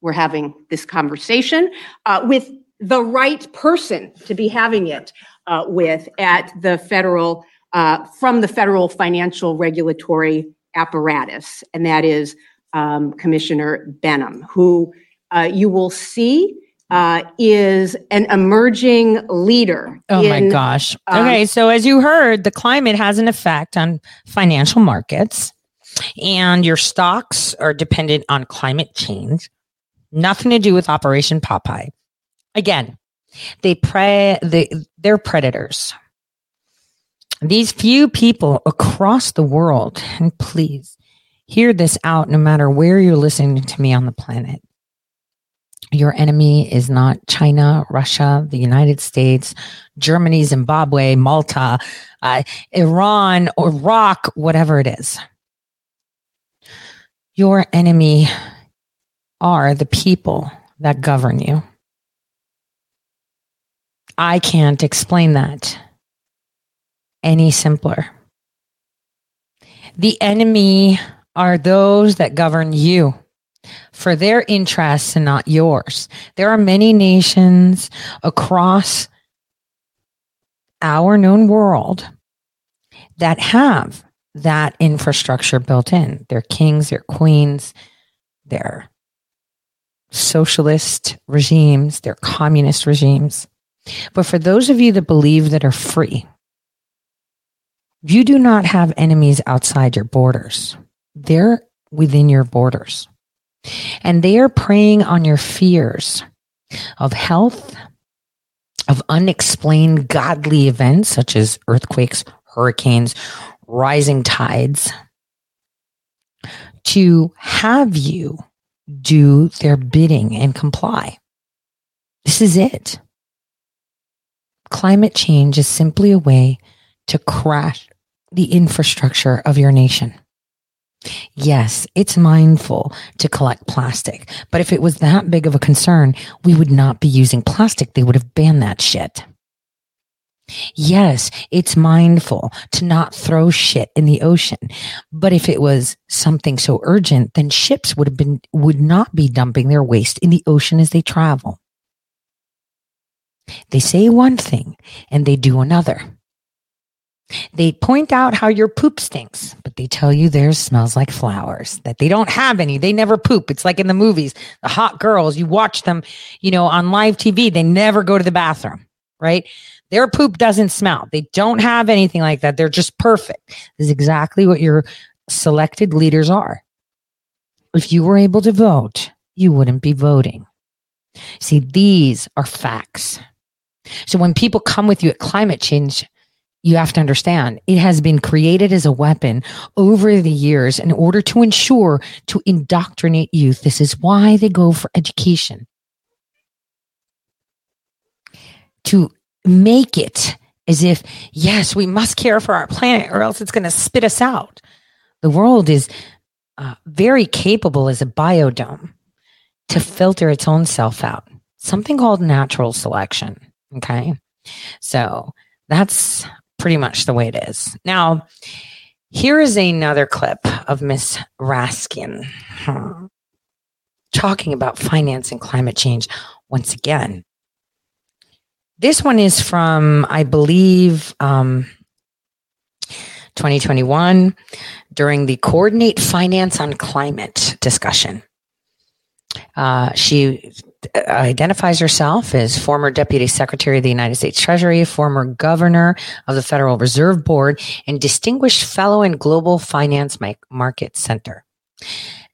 we're having this conversation uh, with the right person to be having it uh, with at the federal, uh, from the federal financial regulatory apparatus, and that is um, Commissioner Behnam, who uh, you will see uh, is an emerging leader. Oh my in, gosh. um, Okay, so as you heard, the climate has an effect on financial markets, and your stocks are dependent on climate change. Nothing to do with Operation Popeye. Again, they prey they they're predators. These few people across the world, and please hear this out no matter where you're listening to me on the planet. Your enemy is not China, Russia, the United States, Germany, Zimbabwe, Malta, uh, Iran, Iraq, whatever it is. Your enemy are the people that govern you. I can't explain that any simpler. The enemy are those that govern you for their interests and not yours. There are many nations across our known world that have that infrastructure built in. Their kings, their queens, their socialist regimes, their communist regimes. But for those of you that believe that are free, you do not have enemies outside your borders. They're within your borders. And they are preying on your fears of health, of unexplained godly events such as earthquakes, hurricanes, rising tides, to have you do their bidding and comply. This is it. Climate change is simply a way to crash the infrastructure of your nation. Yes, it's mindful to collect plastic, but if it was that big of a concern, we would not be using plastic. They would have banned that shit. Yes, it's mindful to not throw shit in the ocean. But if it was something so urgent, then ships would have been would not be dumping their waste in the ocean as they travel. They say one thing and they do another. They point out how your poop stinks, but they tell you theirs smells like flowers, that they don't have any. They never poop. It's like in the movies, the hot girls, you watch them, you know, on live TV, they never go to the bathroom, right? Their poop doesn't smell. They don't have anything like that. They're just perfect. This is exactly what your selected leaders are. If you were able to vote, you wouldn't be voting. See, these are facts. So when people come with you at climate change, you have to understand it has been created as a weapon over the years in order to ensure to indoctrinate youth. This is why they go for education. To make it as if, yes, we must care for our planet or else it's going to spit us out. The world is uh, very capable as a biodome to filter its own self out, something called natural selection. Okay. So that's pretty much the way it is. Now, here is another clip of Miss Raskin hmm, talking about finance and climate change once again. This one is from, I believe, um, 2021 during the Coordinate Finance on Climate discussion. Uh, she Uh, identifies herself as former Deputy Secretary of the United States Treasury, former Governor of the Federal Reserve Board, and Distinguished Fellow in Global Finance Market Center.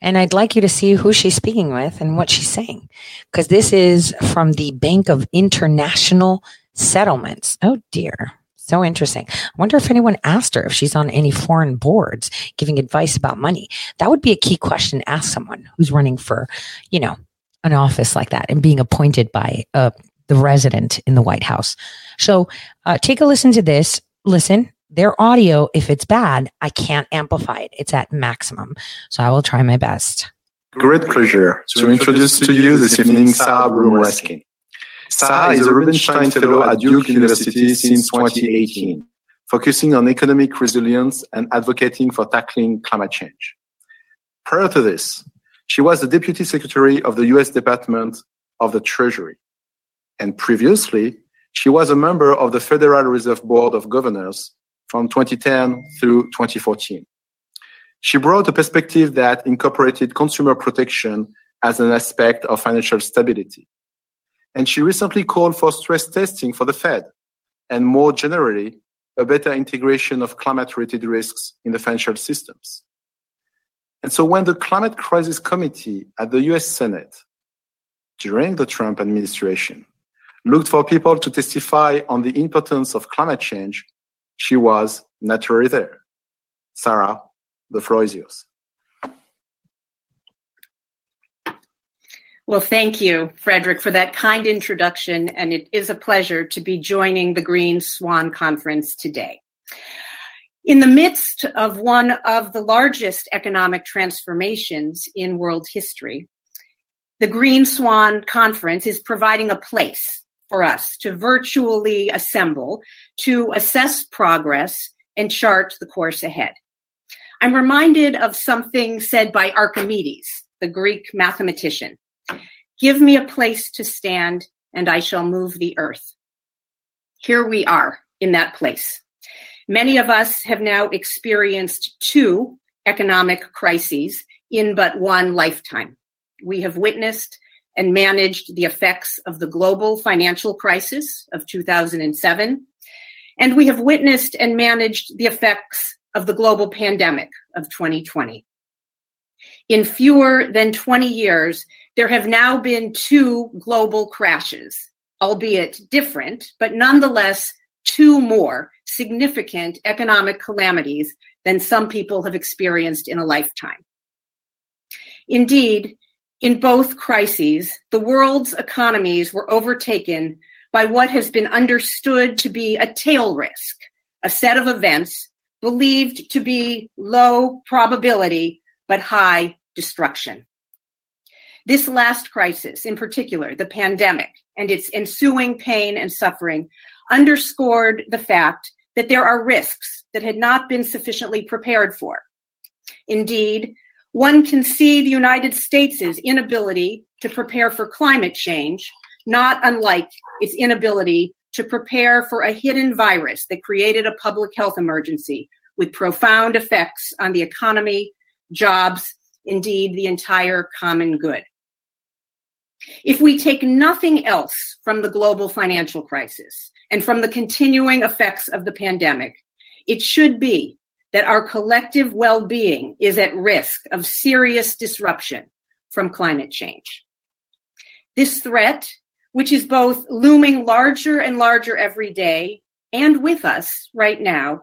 And I'd like you to see who she's speaking with and what she's saying, because this is from the Bank of International Settlements. Oh dear. So interesting. I wonder if anyone asked her if she's on any foreign boards giving advice about money. That would be a key question to ask someone who's running for, you know, an office like that and being appointed by uh, the resident in the White House. So uh, take a listen to this. Listen, their audio, if it's bad, I can't amplify it. It's at maximum. So I will try my best. Great pleasure to introduce to you this evening Sarah Bloom-Raskin. Sarah is a Rubenstein Fellow at Duke University since 2018, focusing on economic resilience and advocating for tackling climate change. Prior to this, she was the Deputy Secretary of the US Department of the Treasury. And previously, she was a member of the Federal Reserve Board of Governors from 2010 through 2014. She brought a perspective that incorporated consumer protection as an aspect of financial stability. And she recently called for stress testing for the Fed and more generally, a better integration of climate related risks in the financial systems. And so when the Climate Crisis Committee at the US Senate during the Trump administration looked for people to testify on the importance of climate change, she was naturally there. Sarah, the floor is yours. Well, thank you, Frederick, for that kind introduction. And it is a pleasure to be joining the Green Swan Conference today. In the midst of one of the largest economic transformations in world history, the Green Swan Conference is providing a place for us to virtually assemble to assess progress and chart the course ahead. I'm reminded of something said by Archimedes, the Greek mathematician. Give me a place to stand, and I shall move the earth. Here we are in that place. Many of us have now experienced two economic crises in but one lifetime. We have witnessed and managed the effects of the global financial crisis of 2007. And we have witnessed and managed the effects of the global pandemic of 2020. In fewer than 20 years, there have now been two global crashes, albeit different, but nonetheless, two more significant economic calamities than some people have experienced in a lifetime. Indeed, in both crises, the world's economies were overtaken by what has been understood to be a tail risk, a set of events believed to be low probability but high destruction. This last crisis, in particular, the pandemic and its ensuing pain and suffering, underscored the fact that there are risks that had not been sufficiently prepared for. Indeed, one can see the United States' inability to prepare for climate change, not unlike its inability to prepare for a hidden virus that created a public health emergency with profound effects on the economy, jobs, indeed, the entire common good. If we take nothing else from the global financial crisis and from the continuing effects of the pandemic, it should be that our collective well being is at risk of serious disruption from climate change. This threat, which is both looming larger and larger every day and with us right now,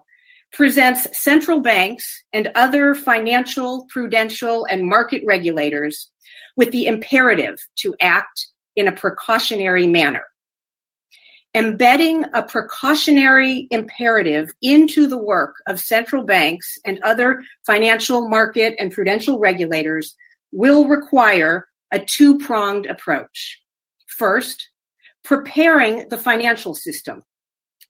presents central banks and other financial, prudential, and market regulators with the imperative to act in a precautionary manner. Embedding a precautionary imperative into the work of central banks and other financial market and prudential regulators will require a two pronged approach. First, preparing the financial system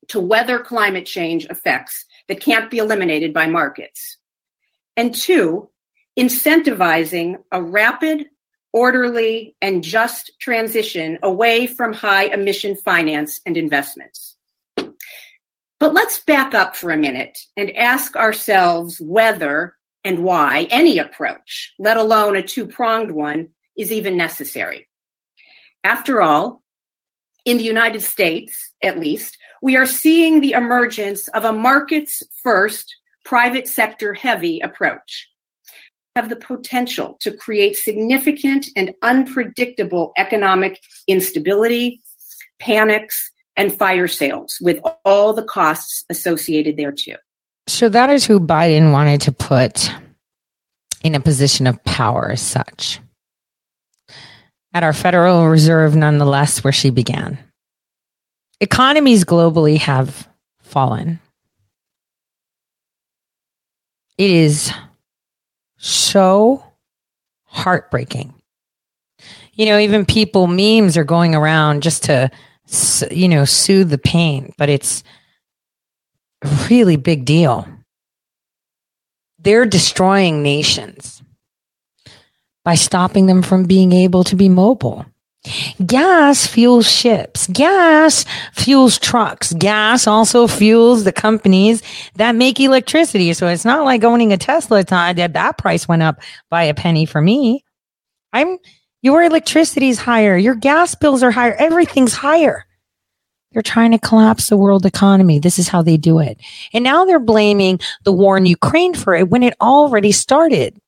to weather climate change effects that can't be eliminated by markets. And two, incentivizing a rapid, orderly, and just transition away from high emission finance and investments. But let's back up for a minute and ask ourselves whether and why any approach, let alone a two pronged one, is even necessary. After all, in the United States, at least, we are seeing the emergence of a markets first, private sector heavy approach. Have the potential to create significant and unpredictable economic instability, panics, and fire sales with all the costs associated thereto. So that is who Biden wanted to put in a position of power as such at our Federal Reserve, nonetheless, where she began. Economies globally have fallen. It is so heartbreaking. You know, even people, memes are going around just to, you know, soothe the pain, but it's a really big deal. They're destroying nations by stopping them from being able to be mobile. Gas fuels ships. Gas fuels trucks. Gas also fuels the companies that make electricity. So it's not like owning a Tesla time that that price went up by a penny for me. I'm your electricity is higher. Your gas bills are higher. Everything's higher. They're trying to collapse the world economy. This is how they do it. And now they're blaming the war in Ukraine for it when it already started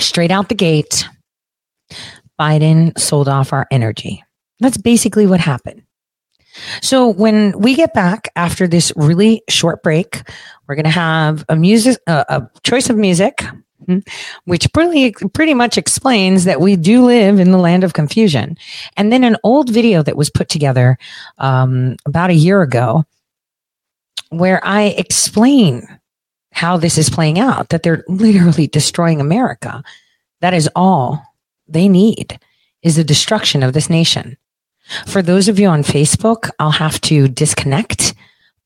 straight out the gate, Biden sold off our energy. That's basically what happened. So when we get back after this really short break, we're going to have a music, uh, a choice of music, hmm, which pretty, pretty much explains that we do live in the land of confusion. And then an old video that was put together um, about a year ago where I explain how this is playing out, that they're literally destroying America. That is all they need is the destruction of this nation. For those of you on Facebook, I'll have to disconnect.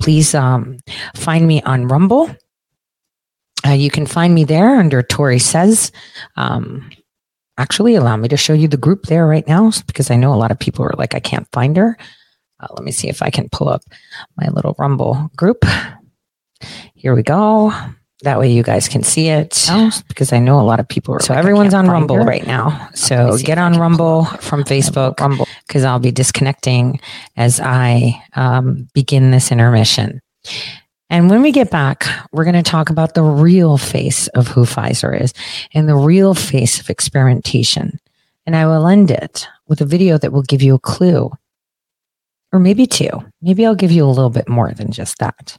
Please um, find me on Rumble. Uh, you can find me there under Tori Says. Um, actually, allow me to show you the group there right now because I know a lot of people are like, I can't find her. Uh, let me see if I can pull up my little Rumble group. Here we go. That way you guys can see it because I know a lot of people are. So like, everyone's on Rumble her. right now. So get on Rumble from Facebook Rumble because I'll be disconnecting as I um, begin this intermission. And when we get back, we're going to talk about the real face of who Pfizer is and the real face of experimentation. And I will end it with a video that will give you a clue or maybe two. Maybe I'll give you a little bit more than just that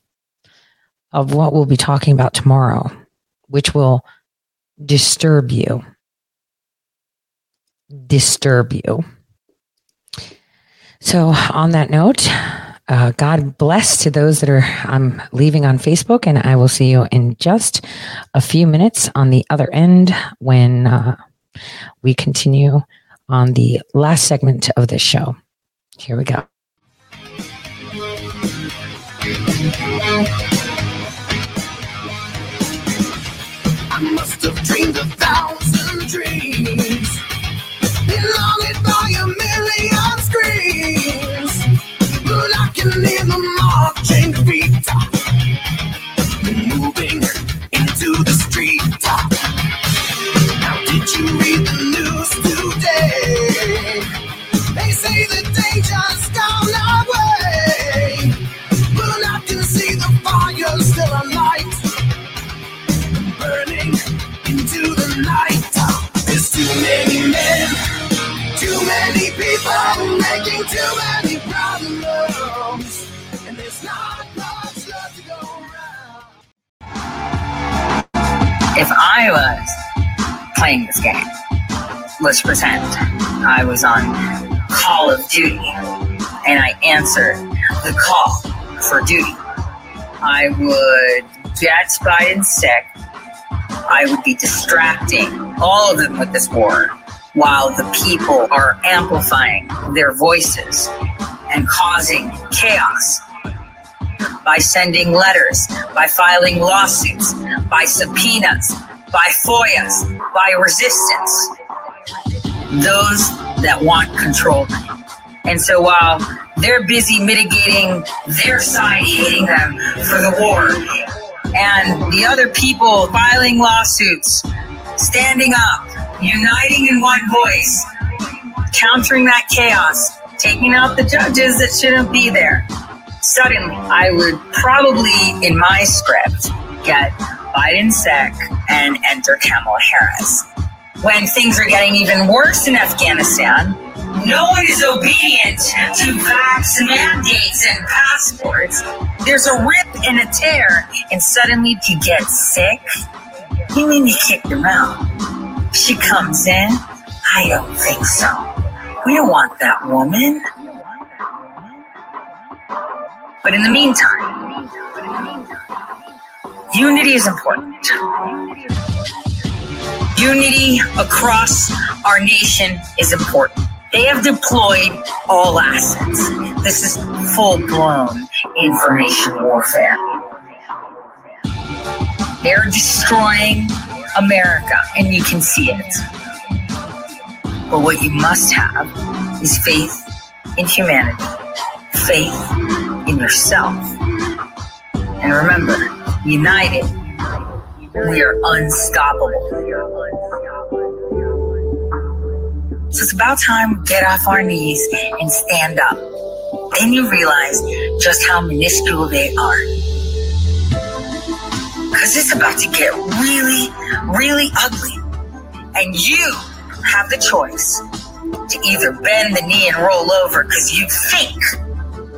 of what we'll be talking about tomorrow, which will disturb you. Disturb you. So, on that note, uh, God bless to those that are I'm leaving on Facebook, and I will see you in just a few minutes on the other end when uh, we continue on the last segment of this show. Here we go. Duty and I answered the call for duty, I would get Biden sick. I would be distracting all of them with this war while the people are amplifying their voices and causing chaos by sending letters, by filing lawsuits, by subpoenas, by FOIAs, by resistance. Those that want control. And so while they're busy mitigating their side hating them for the war, and the other people filing lawsuits, standing up, uniting in one voice, countering that chaos, taking out the judges that shouldn't be there. Suddenly, I would probably, in my script, get Biden sick and enter Kamala Harris. When things are getting even worse in Afghanistan, no one is obedient to vax mandates and passports. There's a rip and a tear, and suddenly you get sick. You mean you kicked him out? She comes in. I don't think so. We don't want that woman. But in the meantime, unity is important. Unity across our nation is important. They have deployed all assets. This is full blown information warfare. They're destroying America, and you can see it. But what you must have is faith in humanity, faith in yourself. And remember, united, we are unstoppable. So it's about time we get off our knees and stand up. Then you realize just how minuscule they are. Because it's about to get really, really ugly. And you have the choice to either bend the knee and roll over because you think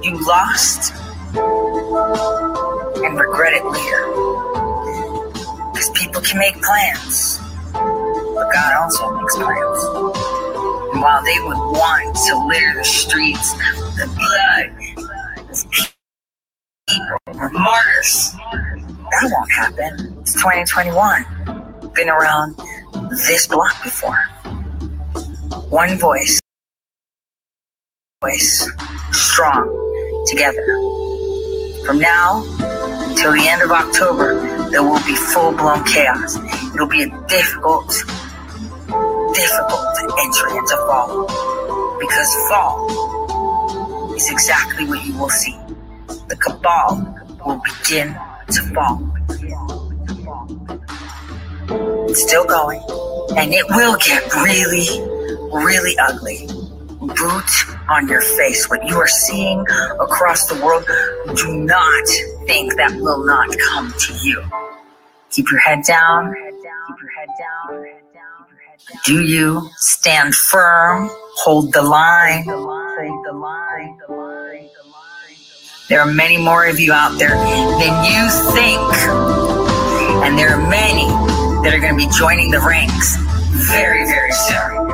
you lost and regret it later. Because people can make plans, but God also makes plans. While they would want to litter the streets with the blood people martyrs, that won't happen. It's 2021. Been around this block before. One voice, voice, strong, together. From now until the end of October, there will be full blown chaos. It'll be a difficult, difficult to entry into fall. Because fall is exactly what you will see. The cabal will begin to fall. It's still going, and it will get really, really ugly. Boot on your face. What you are seeing across the world, do not think that will not come to you. Keep your head down. Keep your head down. Do you stand firm? Hold the line. There are many more of you out there than you think. And there are many that are going to be joining the ranks very, very soon.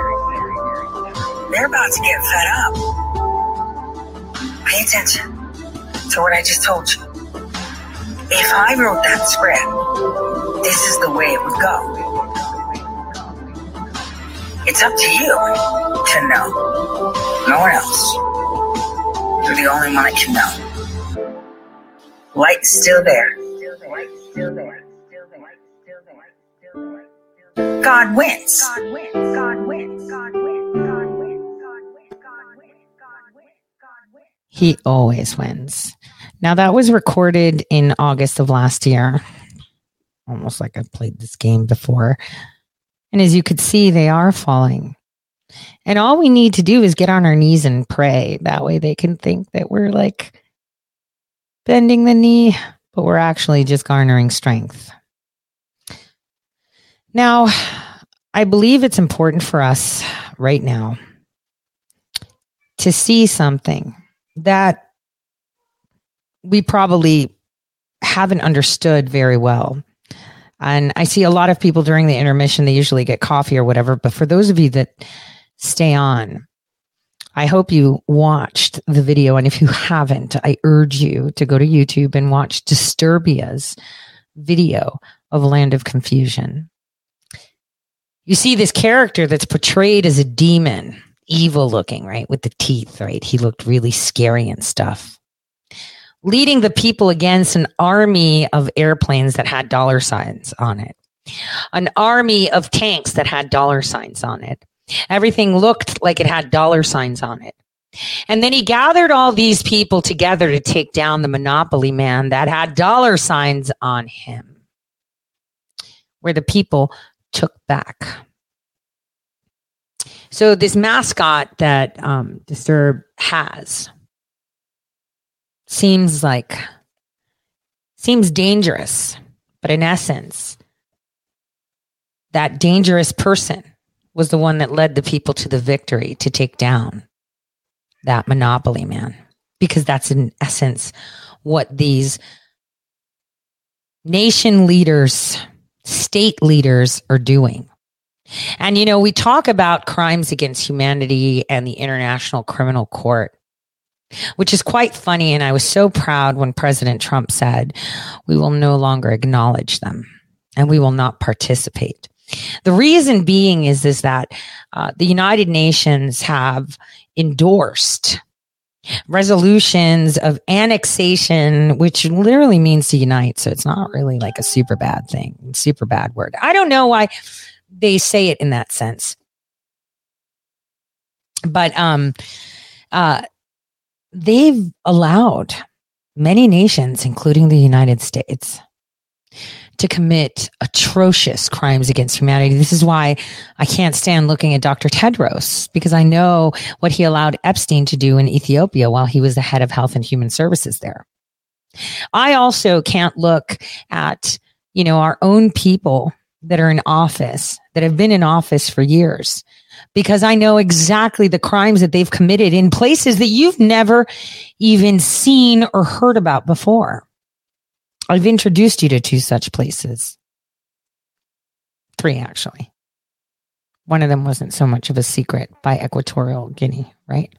They're about to get fed up. Pay attention to what I just told you. If I wrote that script, this is the way it would go. It's up to you to know. No one else. You're the only one that can know. Light's still there. God wins. He always wins. Now, that was recorded in August of last year. Almost like I've played this game before. And as you could see, they are falling. And all we need to do is get on our knees and pray. That way they can think that we're like bending the knee, but we're actually just garnering strength. Now, I believe it's important for us right now to see something that we probably haven't understood very well. And I see a lot of people during the intermission, they usually get coffee or whatever. But for those of you that stay on, I hope you watched the video. And if you haven't, I urge you to go to YouTube and watch Disturbia's video of Land of Confusion. You see this character that's portrayed as a demon, evil looking, right? With the teeth, right? He looked really scary and stuff. Leading the people against an army of airplanes that had dollar signs on it, an army of tanks that had dollar signs on it. Everything looked like it had dollar signs on it. And then he gathered all these people together to take down the monopoly man that had dollar signs on him, where the people took back. So, this mascot that um, Disturbed has seems like, seems dangerous, but in essence, that dangerous person was the one that led the people to the victory to take down that monopoly man. Because that's in essence what these nation leaders, state leaders are doing. And, you know, we talk about crimes against humanity and the International Criminal Court, which is quite funny. And I was so proud when President Trump said, we will no longer acknowledge them and we will not participate. The reason being is, is that uh, the United Nations have endorsed resolutions of annexation, which literally means to unite. So it's not really like a super bad thing, super bad word. I don't know why they say it in that sense. But um, uh, they've allowed many nations, including the United States, to commit atrocious crimes against humanity. This is why I can't stand looking at Dr. Tedros because I know what he allowed Epstein to do in Ethiopia while he was the head of health and human services there. I also can't look at, you know, our own people that are in office that have been in office for years because I know exactly the crimes that they've committed in places that you've never even seen or heard about before. I've introduced you to two such places. Three, actually. One of them wasn't so much of a secret by Equatorial Guinea, right?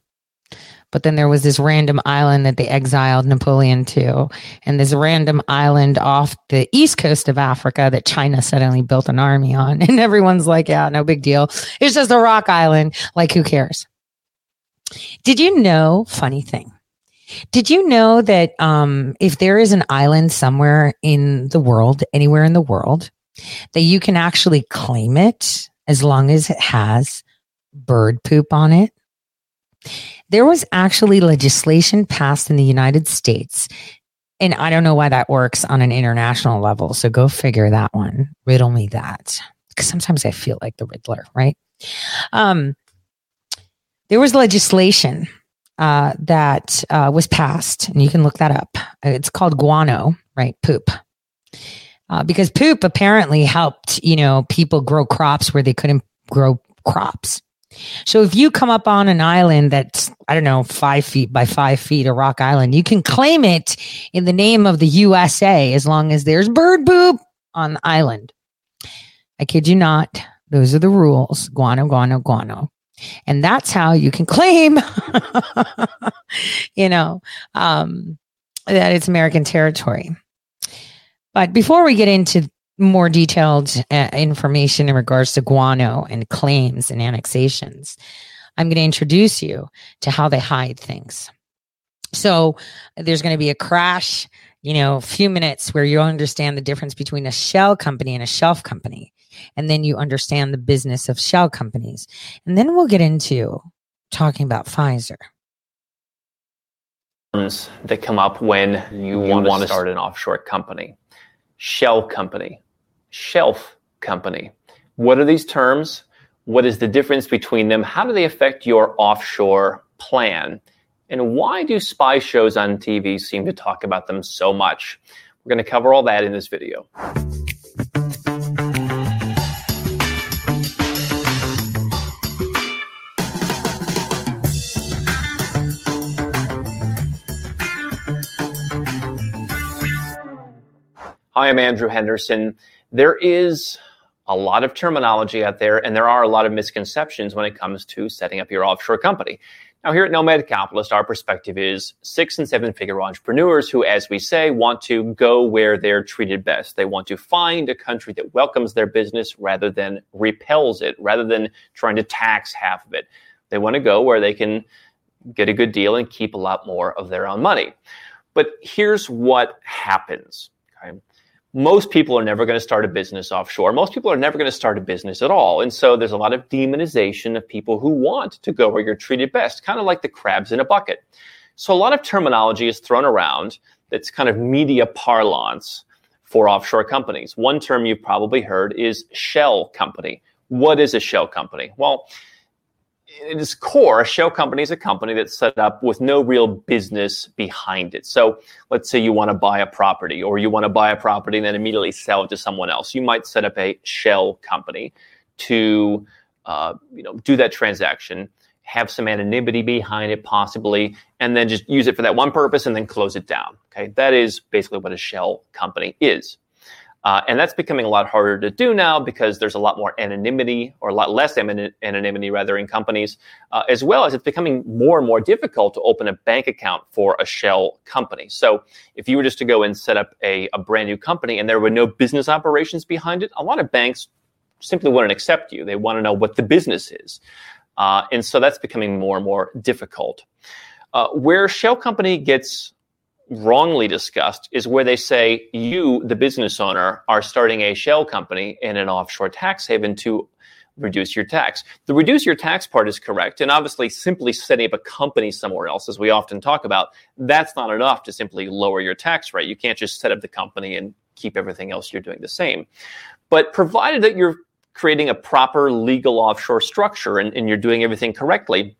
But then there was this random island that they exiled Napoleon to, and this random island off the east coast of Africa that China suddenly built an army on. And everyone's like, yeah, no big deal. It's just a rock island. Like, who cares? Did you know, funny thing, did you know that um, if there is an island somewhere in the world, anywhere in the world, that you can actually claim it as long as it has bird poop on it? There was actually legislation passed in the United States. And I don't know why that works on an international level. So go figure that one. Riddle me that. Because sometimes I feel like the Riddler, right? Um, there was legislation uh, that uh, was passed, and you can look that up. It's called guano, right? Poop. Uh, because poop apparently helped, you know, people grow crops where they couldn't grow crops. So if you come up on an island that's, I don't know, five feet by five feet, a rock island, you can claim it in the name of the USA as long as there's bird poop on the island. I kid you not. Those are the rules. Guano, guano, guano. And that's how you can claim, you know, um, that it's American territory. But before we get into more detailed uh, information in regards to guano and claims and annexations, I'm going to introduce you to how they hide things. So there's going to be a crash you know, a few minutes where you understand the difference between a shell company and a shelf company. And then you understand the business of shell companies. And then we'll get into talking about Pfizer. that come up when you, want to start an offshore company. Shell company, shelf company. What are these terms? What is the difference between them? How do they affect your offshore plan? And why do spy shows on TV seem to talk about them so much? We're going to cover all that in this video. Hi, I'm Andrew Henderson. There is a lot of terminology out there, and there are a lot of misconceptions when it comes to setting up your offshore company. Now, here at Nomad Capitalist, our perspective is six and seven figure entrepreneurs who, as we say, want to go where they're treated best. They want to find a country that welcomes their business rather than repels it, rather than trying to tax half of it. They want to go where they can get a good deal and keep a lot more of their own money. But here's what happens. Okay? Most people are never going to start a business offshore. Most people are never going to start a business at all. And so there's a lot of demonization of people who want to go where you're treated best, kind of like the crabs in a bucket. So a lot of terminology is thrown around that's kind of media parlance for offshore companies. One term you've probably heard is shell company. What is a shell company? Well, in its core, a shell company is a company that's set up with no real business behind it. So let's say you want to buy a property or you want to buy a property and then immediately sell it to someone else. You might set up a shell company to uh, you know, do that transaction, have some anonymity behind it possibly, and then just use it for that one purpose and then close it down. Okay, that is basically what a shell company is. Uh, and that's becoming a lot harder to do now because there's a lot more anonymity or a lot less anonymity rather in companies, uh, as well as it's becoming more and more difficult to open a bank account for a shell company. So if you were just to go and set up a, a brand new company and there were no business operations behind it, a lot of banks simply wouldn't accept you. They want to know what the business is. Uh, and so that's becoming more and more difficult. Uh, where shell company gets wrongly discussed is where they say you, the business owner, are starting a shell company in an offshore tax haven to reduce your tax. The reduce your tax part is correct. And obviously, simply setting up a company somewhere else, as we often talk about, that's not enough to simply lower your tax rate. You can't just set up the company and keep everything else you're doing the same. But provided that you're creating a proper legal offshore structure and, and you're doing everything correctly,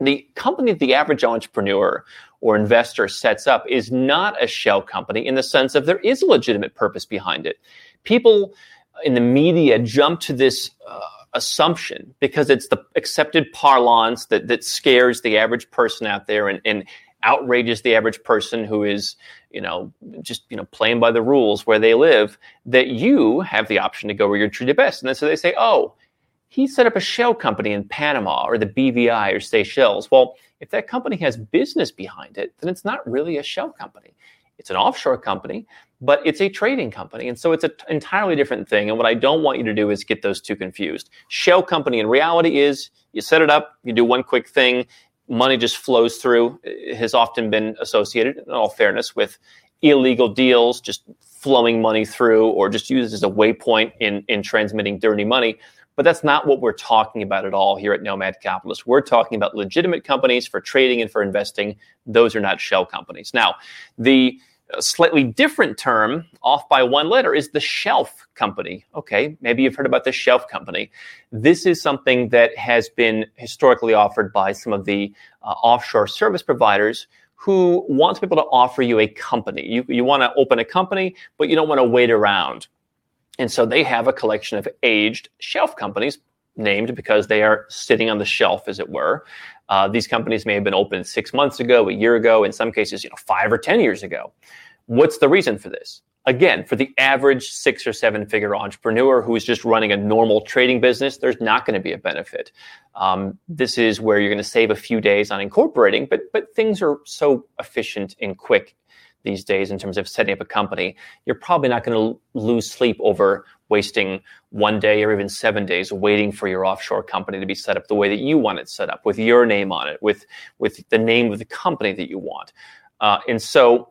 the company the average entrepreneur or investor sets up is not a shell company in the sense of there is a legitimate purpose behind it. People in the media jump to this uh, assumption because it's the accepted parlance that, that scares the average person out there and, and outrages the average person who is, you know, just, you know, playing by the rules where they live, that you have the option to go where you're treated best. And then so they say, oh, he set up a shell company in Panama or the BVI or Seychelles. Well, if that company has business behind it, then it's not really a shell company. It's an offshore company, but it's a trading company. And so it's an entirely different thing. And what I don't want you to do is get those two confused. Shell company in reality is you set it up, you do one quick thing, money just flows through. It has often been associated, in all fairness, with illegal deals, just flowing money through, or just used as a waypoint in, in transmitting dirty money. But that's not what we're talking about at all here at Nomad Capitalist. We're talking about legitimate companies for trading and for investing. Those are not shell companies. Now, the slightly different term, off by one letter, is the shelf company. Okay, maybe you've heard about the shelf company. This is something that has been historically offered by some of the uh, offshore service providers who want able to offer you a company. You, you want to open a company, but you don't want to wait around. And so they have a collection of aged shelf companies named because they are sitting on the shelf, as it were. Uh, these companies may have been opened six months ago, a year ago, in some cases, you know, five or 10 years ago. What's the reason for this? Again, for the average six or seven figure entrepreneur who is just running a normal trading business, there's not going to be a benefit. Um, this is where you're going to save a few days on incorporating, but but things are so efficient and quick these days in terms of setting up a company, you're probably not going to lose sleep over wasting one day or even seven days waiting for your offshore company to be set up the way that you want it set up, with your name on it, with with the name of the company that you want. Uh, and so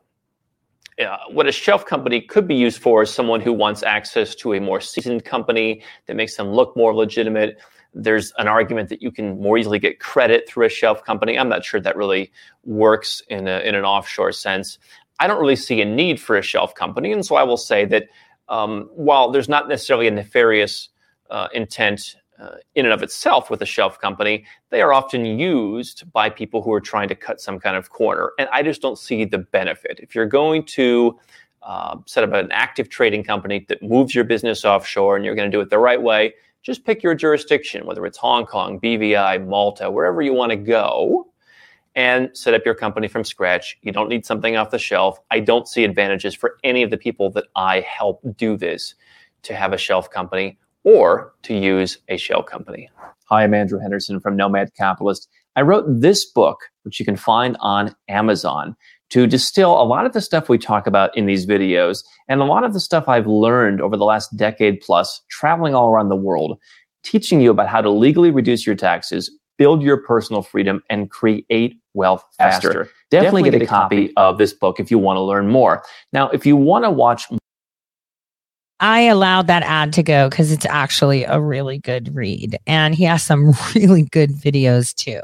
uh, what a shelf company could be used for is someone who wants access to a more seasoned company that makes them look more legitimate. There's an argument that you can more easily get credit through a shelf company. I'm not sure that really works in, a, in an offshore sense. I don't really see a need for a shelf company. And so I will say that um, while there's not necessarily a nefarious uh, intent uh, in and of itself with a shelf company, they are often used by people who are trying to cut some kind of corner. And I just don't see the benefit. If you're going to uh, set up an active trading company that moves your business offshore and you're going to do it the right way, just pick your jurisdiction, whether it's Hong Kong, BVI, Malta, wherever you want to go, and set up your company from scratch. You don't need something off the shelf. I don't see advantages for any of the people that I help do this to have a shelf company or to use a shell company. Hi, I'm Andrew Henderson from Nomad Capitalist. I wrote this book, which you can find on Amazon, to distill a lot of the stuff we talk about in these videos and a lot of the stuff I've learned over the last decade plus traveling all around the world, teaching you about how to legally reduce your taxes, build your personal freedom, and create wealth faster. faster. Definitely, Definitely, get, a copy of this book if you want to learn more. Now, if you want to watch I allowed that ad to go because it's actually a really good read. And he has some really good videos too.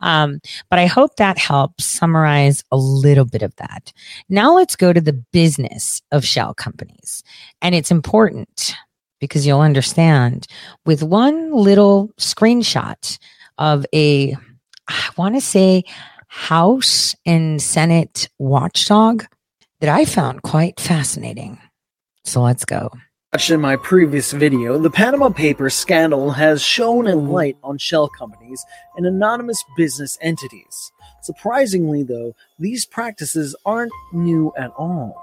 Um, but I hope that helps summarize a little bit of that. Now let's go to the business of shell companies. And it's important because you'll understand with one little screenshot of a, I want to say, House and Senate watchdog that I found quite fascinating. So let's go. In my previous video, the Panama Papers scandal has shown a light on shell companies and anonymous business entities. Surprisingly, though, these practices aren't new at all.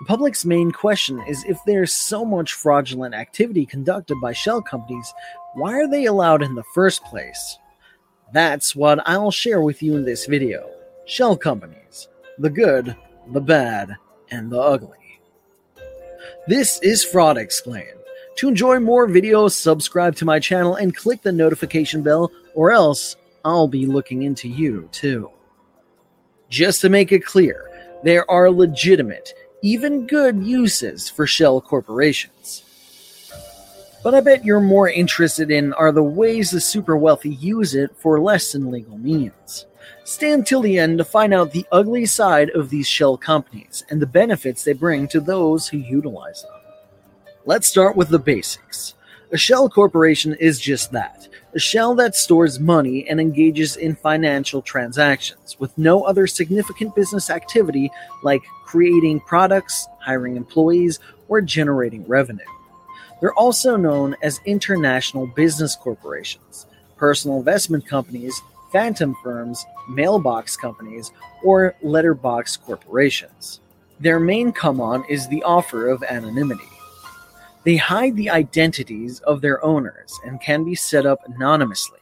The public's main question is if there's so much fraudulent activity conducted by shell companies, why are they allowed in the first place? That's what I'll share with you in this video. Shell companies. The good, the bad, and the ugly. This is Fraud Explained. To enjoy more videos, subscribe to my channel and click the notification bell, or else I'll be looking into you too. Just to make it clear, there are legitimate, even good uses for shell corporations. But I bet you're more interested in are the ways the super wealthy use it for less than legal means. Stay until the end to find out the ugly side of these shell companies and the benefits they bring to those who utilize them. Let's start with the basics. A shell corporation is just that a shell that stores money and engages in financial transactions with no other significant business activity like creating products, hiring employees, or generating revenue. They're also known as international business corporations, personal investment companies, phantom firms, mailbox companies, or letterbox corporations. Their main come on is the offer of anonymity. They hide the identities of their owners and can be set up anonymously,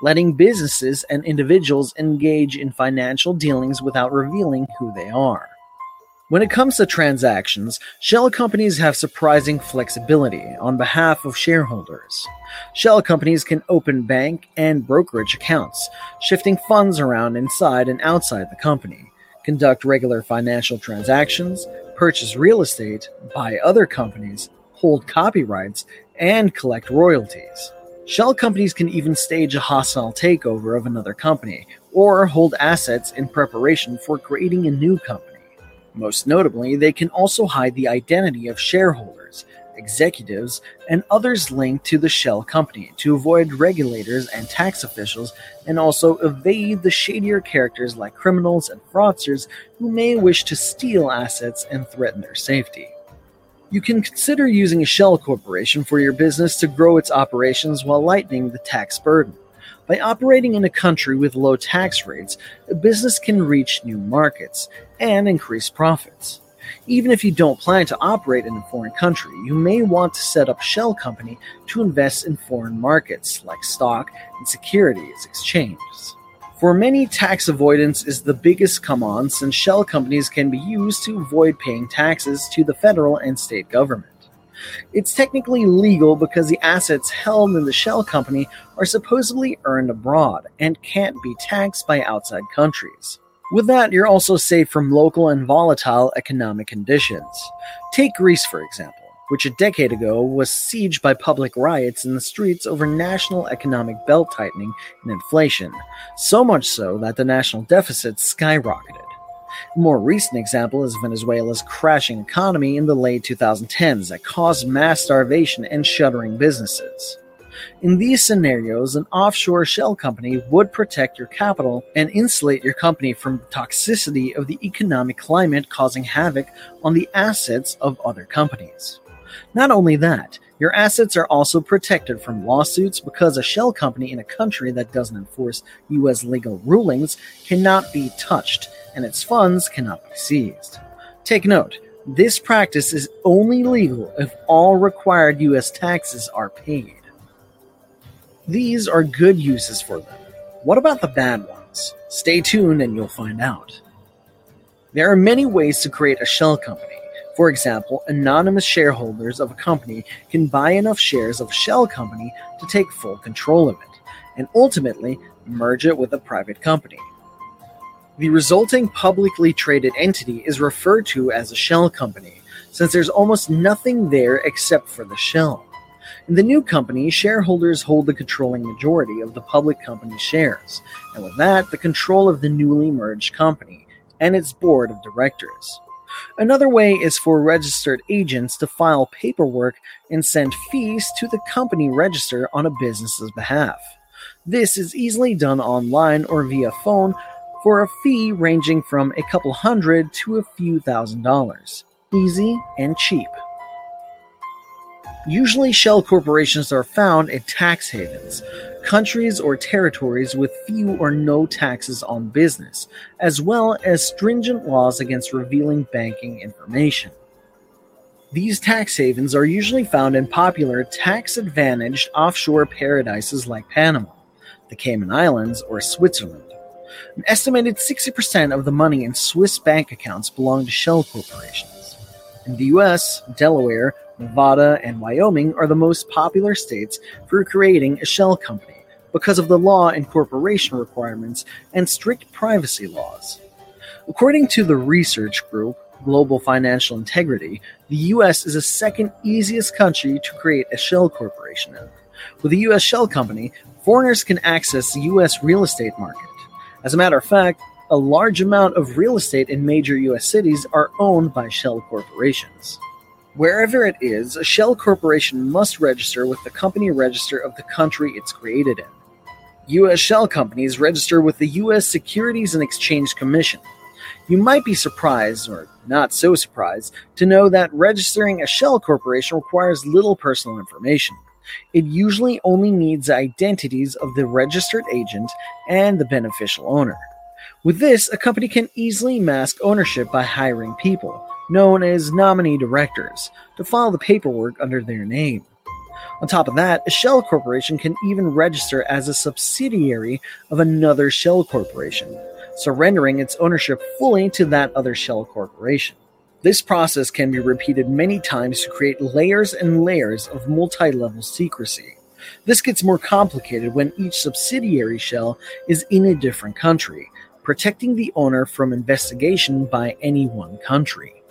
letting businesses and individuals engage in financial dealings without revealing who they are. When it comes to transactions, shell companies have surprising flexibility on behalf of shareholders. Shell companies can open bank and brokerage accounts, shifting funds around inside and outside the company, conduct regular financial transactions, purchase real estate, buy other companies, hold copyrights, and collect royalties. Shell companies can even stage a hostile takeover of another company or hold assets in preparation for creating a new company. Most notably, they can also hide the identity of shareholders, executives, and others linked to the shell company to avoid regulators and tax officials and also evade the shadier characters like criminals and fraudsters who may wish to steal assets and threaten their safety. You can consider using a shell corporation for your business to grow its operations while lightening the tax burden. By operating in a country with low tax rates, a business can reach new markets and increase profits. Even if you don't plan to operate in a foreign country, you may want to set up a shell company to invest in foreign markets like stock and securities exchanges. For many, tax avoidance is the biggest come on since shell companies can be used to avoid paying taxes to the federal and state government. It's technically legal because the assets held in the shell company are supposedly earned abroad and can't be taxed by outside countries. With that, you're also safe from local and volatile economic conditions. Take Greece, for example which a decade ago was sieged by public riots in the streets over national economic belt tightening and inflation, so much so that the national deficit skyrocketed. A more recent example is Venezuela's crashing economy in the late 2010s that caused mass starvation and shuttering businesses. In these scenarios, an offshore shell company would protect your capital and insulate your company from the toxicity of the economic climate causing havoc on the assets of other companies. Not only that, your assets are also protected from lawsuits because a shell company in a country that doesn't enforce U.S. legal rulings cannot be touched and its funds cannot be seized. Take note, this practice is only legal if all required U.S. taxes are paid. These are good uses for them. What about the bad ones? Stay tuned and you'll find out. There are many ways to create a shell company. For example, anonymous shareholders of a company can buy enough shares of a shell company to take full control of it, and ultimately merge it with a private company. The resulting publicly traded entity is referred to as a shell company, since there's almost nothing there except for the shell. In the new company, shareholders hold the controlling majority of the public company's shares, and with that, the control of the newly merged company and its board of directors. Another way is for registered agents to file paperwork and send fees to the company register on a business's behalf. This is easily done online or via phone for a fee ranging from a couple hundred to a few thousand dollars. Easy and cheap. Usually, shell corporations are found in tax havens, countries or territories with few or no taxes on business, as well as stringent laws against revealing banking information. These tax havens are usually found in popular tax advantaged offshore paradises like Panama, the Cayman Islands, or Switzerland. An estimated 60% of the money in Swiss bank accounts belong to shell corporations. In the US, Delaware, Nevada, and Wyoming are the most popular states for creating a shell company because of the law and corporation requirements and strict privacy laws. According to the research group Global Financial Integrity, the US is the second easiest country to create a shell corporation in. With a US shell company, foreigners can access the US real estate market. As a matter of fact, a large amount of real estate in major US cities are owned by shell corporations. Wherever it is, a shell corporation must register with the company register of the country it's created in. U.S. shell companies register with the U.S. Securities and Exchange Commission. You might be surprised, or not so surprised, to know that registering a shell corporation requires little personal information. It usually only needs identities of the registered agent and the beneficial owner. With this, a company can easily mask ownership by hiring people, known as nominee directors, to file the paperwork under their name. On top of that, a shell corporation can even register as a subsidiary of another shell corporation, surrendering its ownership fully to that other shell corporation. This process can be repeated many times to create layers and layers of multi level secrecy. This gets more complicated when each subsidiary shell is in a different country, protecting the owner from investigation by any one country.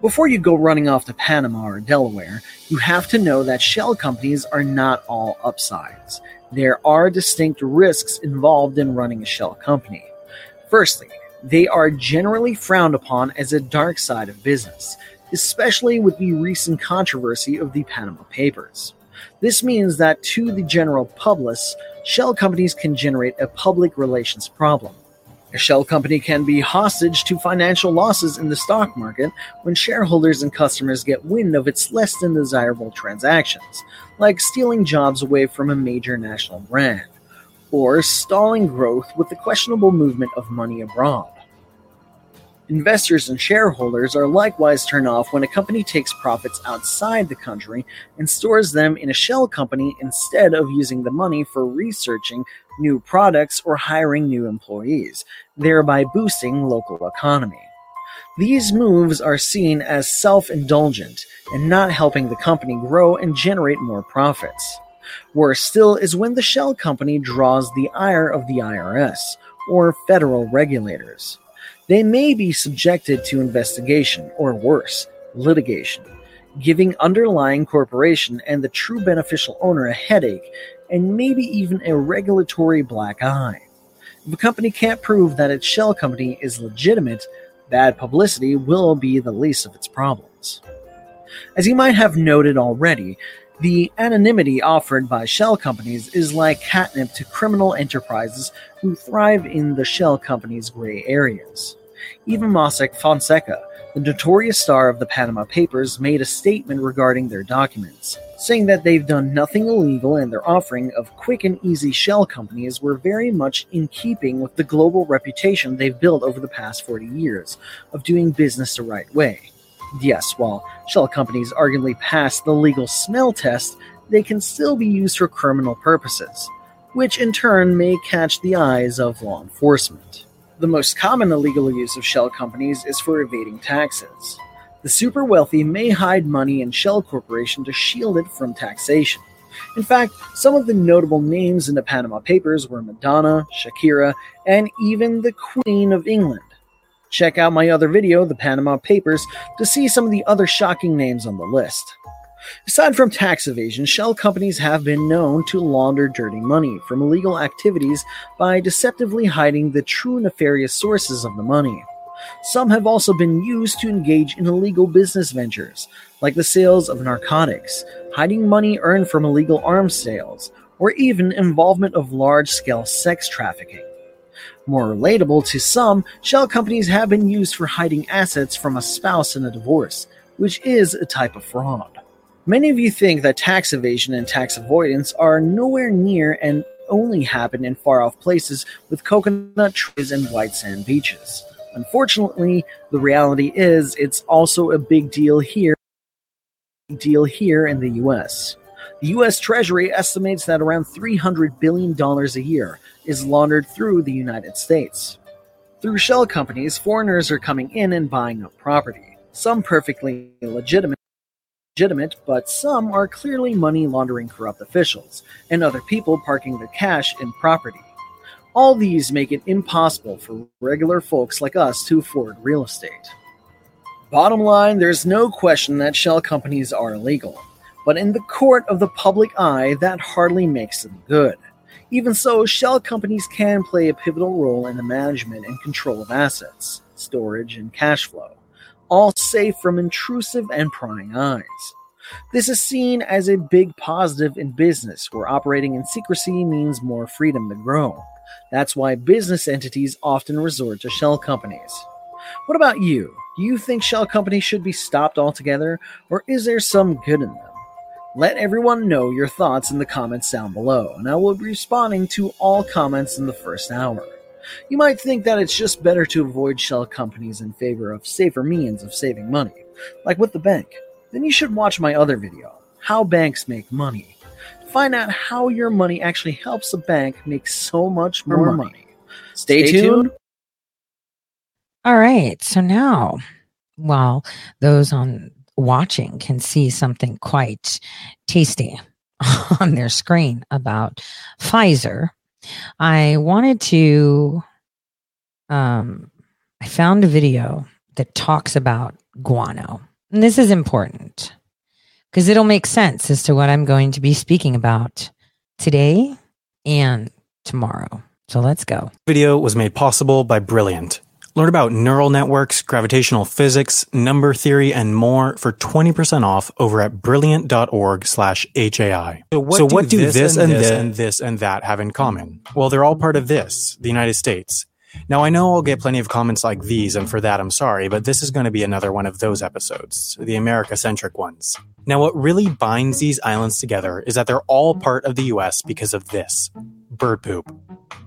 Before you go running off to Panama or Delaware, you have to know that shell companies are not all upsides. There are distinct risks involved in running a shell company. Firstly, they are generally frowned upon as a dark side of business, especially with the recent controversy of the Panama Papers. This means that to the general public, shell companies can generate a public relations problem. A shell company can be hostage to financial losses in the stock market when shareholders and customers get wind of its less than desirable transactions, like stealing jobs away from a major national brand, or stalling growth with the questionable movement of money abroad. Investors and shareholders are likewise turned off when a company takes profits outside the country and stores them in a shell company instead of using the money for researching new products or hiring new employees, thereby boosting local economy. These moves are seen as self-indulgent and not helping the company grow and generate more profits. Worse still is when the shell company draws the ire of the IRS or federal regulators. They may be subjected to investigation or worse, litigation, giving underlying corporation and the true beneficial owner a headache and maybe even a regulatory black eye. If a company can't prove that its shell company is legitimate, bad publicity will be the least of its problems. As you might have noted already, the anonymity offered by shell companies is like catnip to criminal enterprises who thrive in the shell companies' gray areas. Even Mossack Fonseca, the notorious star of the Panama Papers, made a statement regarding their documents, saying that they've done nothing illegal and their offering of quick and easy shell companies were very much in keeping with the global reputation they've built over the past 40 years of doing business the right way. Yes, while shell companies arguably pass the legal smell test, they can still be used for criminal purposes, which in turn may catch the eyes of law enforcement. The most common illegal use of shell companies is for evading taxes. The super wealthy may hide money in shell corporation to shield it from taxation. In fact, some of the notable names in the Panama Papers were Madonna, Shakira, and even the Queen of England. Check out my other video, The Panama Papers, to see some of the other shocking names on the list. Aside from tax evasion, shell companies have been known to launder dirty money from illegal activities by deceptively hiding the true nefarious sources of the money. Some have also been used to engage in illegal business ventures, like the sales of narcotics, hiding money earned from illegal arms sales, or even involvement of large scale sex trafficking. More relatable to some, shell companies have been used for hiding assets from a spouse in a divorce, which is a type of fraud. Many of you think that tax evasion and tax avoidance are nowhere near and only happen in far off places with coconut trees and white sand beaches. Unfortunately, the reality is it's also a big deal here deal here in the US. The US Treasury estimates that around $300 billion a year is laundered through the United States. Through shell companies, foreigners are coming in and buying up property. Some perfectly legitimate, legitimate, but some are clearly money laundering corrupt officials, and other people parking their cash in property. All these make it impossible for regular folks like us to afford real estate. Bottom line, there's no question that shell companies are illegal, but in the court of the public eye, that hardly makes them good. Even so, shell companies can play a pivotal role in the management and control of assets, storage, and cash flow, all safe from intrusive and prying eyes. This is seen as a big positive in business, where operating in secrecy means more freedom to grow. That's why business entities often resort to shell companies. What about you? Do you think shell companies should be stopped altogether, or is there some good in them? Let everyone know your thoughts in the comments down below, and I will be responding to all comments in the first hour. You might think that it's just better to avoid shell companies in favor of safer means of saving money, like with the bank. Then you should watch my other video, How Banks Make Money, to find out how your money actually helps a bank make so much more More money. Stay, Stay tuned. All right. So now, while those on watching can see something quite tasty on their screen about Pfizer, I wanted to. Um, I found a video that talks about guano. And this is important because it'll make sense as to what I'm going to be speaking about today and tomorrow. So let's go. video was made possible by Brilliant. Learn about neural networks, gravitational physics, number theory, and more for 20% off over at brilliant.org slash HAI. So what, do, this, and this and this and that have in common? Well, they're all part of this, the United States. Now, I know I'll get plenty of comments like these, and for that I'm sorry, but this is going to be another one of those episodes, the America centric ones. Now, what really binds these islands together is that they're all part of the US because of this bird poop.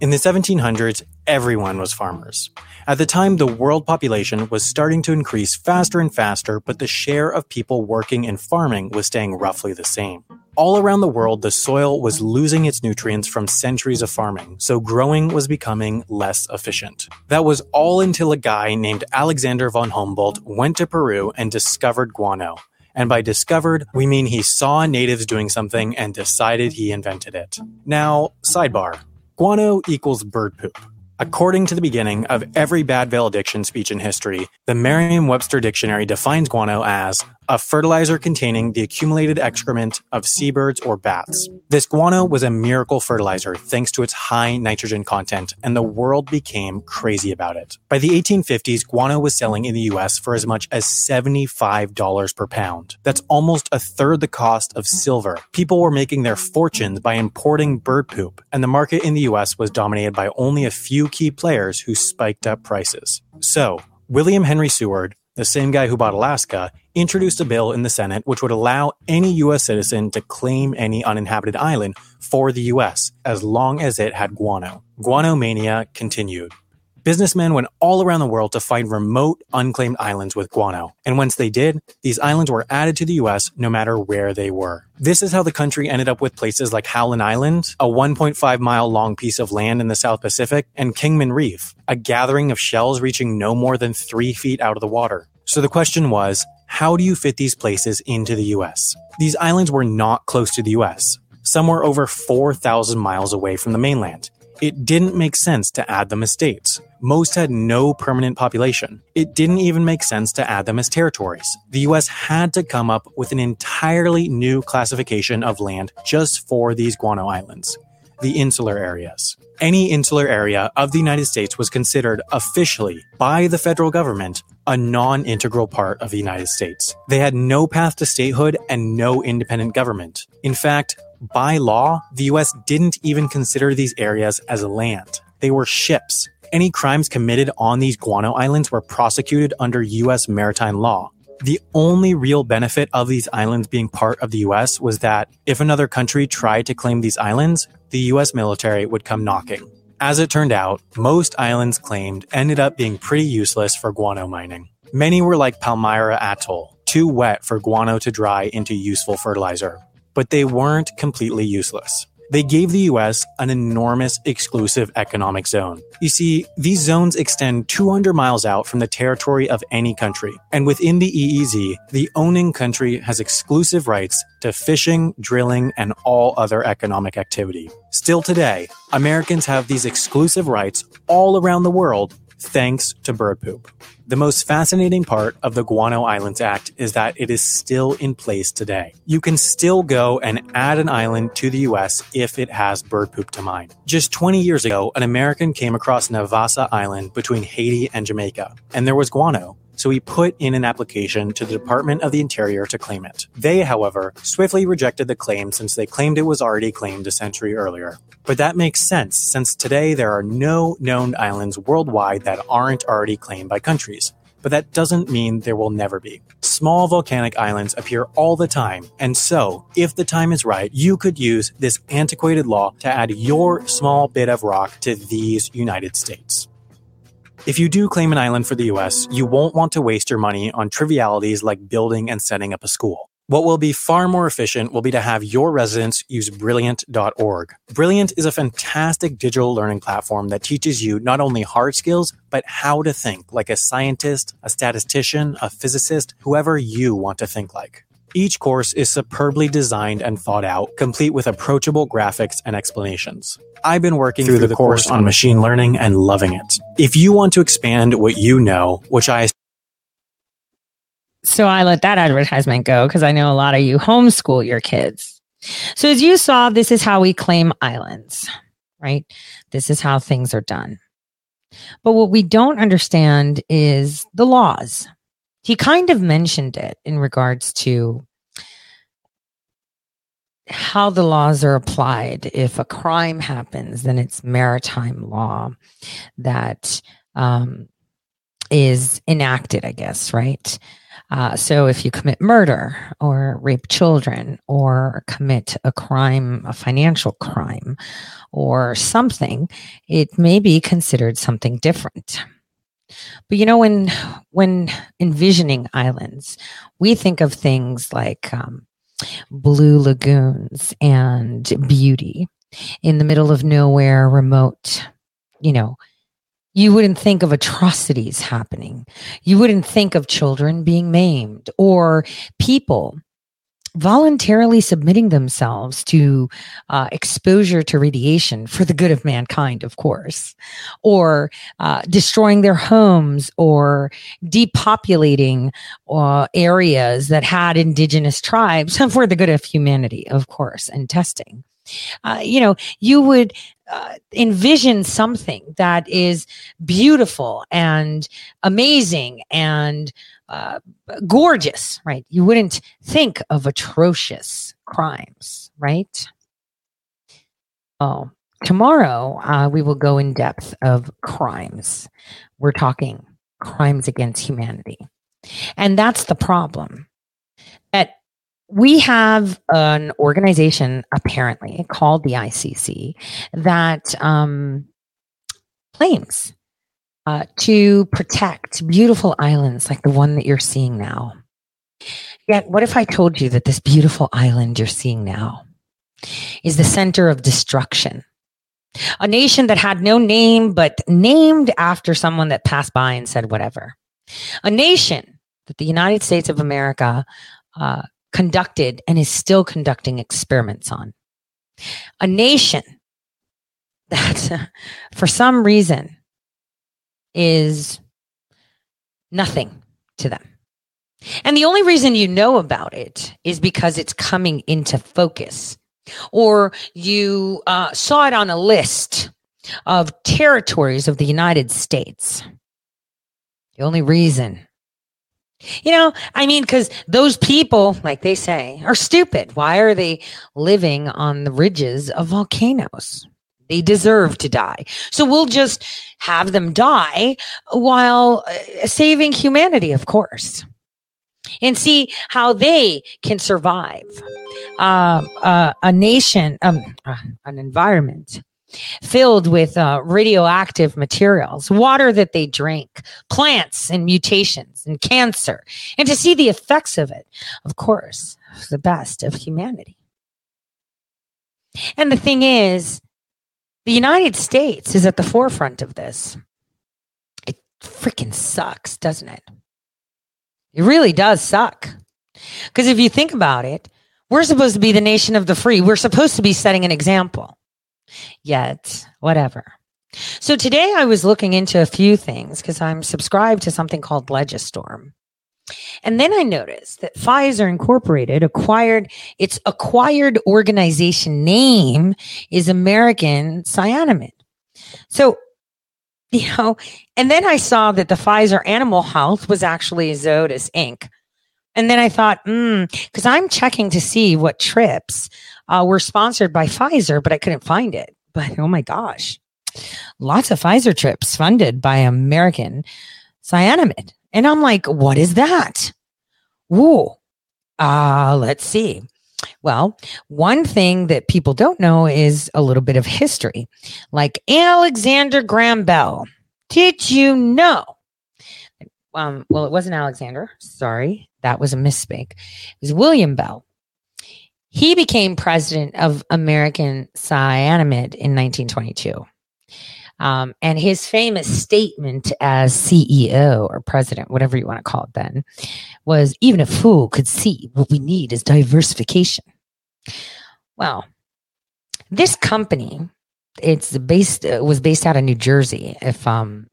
In the 1700s, everyone was farmers. At the time, the world population was starting to increase faster and faster, but the share of people working in farming was staying roughly the same. All around the world, the soil was losing its nutrients from centuries of farming, so growing was becoming less efficient. That was all until a guy named Alexander von Humboldt went to Peru and discovered guano. And by discovered, we mean he saw natives doing something and decided he invented it. Now, sidebar guano equals bird poop. According to the beginning of every bad valediction speech in history, the Merriam Webster Dictionary defines guano as a fertilizer containing the accumulated excrement of seabirds or bats. This guano was a miracle fertilizer thanks to its high nitrogen content, and the world became crazy about it. By the 1850s, guano was selling in the US for as much as $75 per pound. That's almost a third the cost of silver. People were making their fortunes by importing bird poop, and the market in the US was dominated by only a few key players who spiked up prices. So, William Henry Seward, the same guy who bought Alaska, introduced a bill in the Senate which would allow any U.S. citizen to claim any uninhabited island for the U.S. as long as it had guano. Guano mania continued. Businessmen went all around the world to find remote, unclaimed islands with guano. And once they did, these islands were added to the US no matter where they were. This is how the country ended up with places like Howland Island, a 1.5 mile long piece of land in the South Pacific, and Kingman Reef, a gathering of shells reaching no more than three feet out of the water. So the question was, how do you fit these places into the US? These islands were not close to the US. Some were over 4,000 miles away from the mainland. It didn't make sense to add them as states. Most had no permanent population. It didn't even make sense to add them as territories. The US had to come up with an entirely new classification of land just for these guano islands the insular areas. Any insular area of the United States was considered officially by the federal government a non integral part of the United States. They had no path to statehood and no independent government. In fact, by law, the US didn't even consider these areas as land. They were ships. Any crimes committed on these guano islands were prosecuted under US maritime law. The only real benefit of these islands being part of the US was that if another country tried to claim these islands, the US military would come knocking. As it turned out, most islands claimed ended up being pretty useless for guano mining. Many were like Palmyra Atoll, too wet for guano to dry into useful fertilizer. But they weren't completely useless they gave the US an enormous exclusive economic zone. You see, these zones extend 200 miles out from the territory of any country. And within the EEZ, the owning country has exclusive rights to fishing, drilling, and all other economic activity. Still today, Americans have these exclusive rights all around the world thanks to bird poop. The most fascinating part of the Guano Islands Act is that it is still in place today. You can still go and add an island to the US if it has bird poop to mine. Just 20 years ago, an American came across Navassa Island between Haiti and Jamaica, and there was guano so he put in an application to the Department of the Interior to claim it. They, however, swiftly rejected the claim since they claimed it was already claimed a century earlier. But that makes sense since today there are no known islands worldwide that aren't already claimed by countries. But that doesn't mean there will never be. Small volcanic islands appear all the time, and so, if the time is right, you could use this antiquated law to add your small bit of rock to these United States. If you do claim an island for the US, you won't want to waste your money on trivialities like building and setting up a school. What will be far more efficient will be to have your residents use Brilliant.org. Brilliant is a fantastic digital learning platform that teaches you not only hard skills, but how to think like a scientist, a statistician, a physicist, whoever you want to think like. Each course is superbly designed and thought out, complete with approachable graphics and explanations. I've been working through, through the, the course on machine learning and loving it. If you want to expand what you know, which I so I let that advertisement go because I know a lot of you homeschool your kids. So as you saw, this is how we claim islands, right? This is how things are done. But what we don't understand is the laws. He kind of mentioned it in regards to how the laws are applied. If a crime happens, then it's maritime law that um, is enacted, I guess, right? Uh, so if you commit murder or rape children or commit a crime, a financial crime or something, it may be considered something different. But you know, when when envisioning islands, we think of things like um, blue lagoons and beauty in the middle of nowhere, remote. You know, you wouldn't think of atrocities happening. You wouldn't think of children being maimed or people voluntarily submitting themselves to uh, exposure to radiation for the good of mankind, of course, or uh, destroying their homes or depopulating uh, areas that had indigenous tribes for the good of humanity, of course, and testing. Uh, you know, you would uh, envision something that is beautiful and amazing and uh, gorgeous, right? You wouldn't think of atrocious crimes, right? Oh, tomorrow uh, we will go in depth of crimes. We're talking crimes against humanity. And that's the problem. That we have an organization apparently called the ICC that um, claims uh, to protect beautiful islands like the one that you're seeing now. Yet, what if I told you that this beautiful island you're seeing now is the center of destruction? A nation that had no name, but named after someone that passed by and said whatever. A nation that the United States of America uh, conducted and is still conducting experiments on. A nation that, for some reason, is nothing to them. And the only reason you know about it is because it's coming into focus, or you uh, saw it on a list of territories of the United States. The only reason you know, I mean, because those people, like they say, are stupid. Why are they living on the ridges of volcanoes? They deserve to die. So we'll just have them die while uh, saving humanity, of course, and see how they can survive. Uh, uh, a nation, um, uh, an environment filled with uh, radioactive materials, water that they drink, plants and mutations and cancer, and to see the effects of it, of course, the best of humanity. And the thing is, the United States is at the forefront of this. It freaking sucks, doesn't it? It really does suck. Because if you think about it, we're supposed to be the nation of the free. We're supposed to be setting an example yet, whatever. So today I was looking into a few things because I'm subscribed to something called Legistorm. And then I noticed that Pfizer Incorporated acquired its acquired organization name is American Cyanamid. So, you know, and then I saw that the Pfizer Animal Health was actually Zoetis Inc. And then I thought, hmm, because I'm checking to see what trips uh, were sponsored by Pfizer, but I couldn't find it. But oh my gosh, lots of Pfizer trips funded by American Cyanamid. And I'm like, what is that? Ooh, uh, let's see. Well, one thing that people don't know is a little bit of history. Like Alexander Graham Bell. Did you know? Um, well, it wasn't Alexander. Sorry, that was a misspeak. It was William Bell. He became president of American Cyanamid in 1922. Um, and his famous statement as CEO or president, whatever you want to call it then, was even a fool could see what we need is diversification. Well, this company, it's based uh, was based out of New Jersey, if um,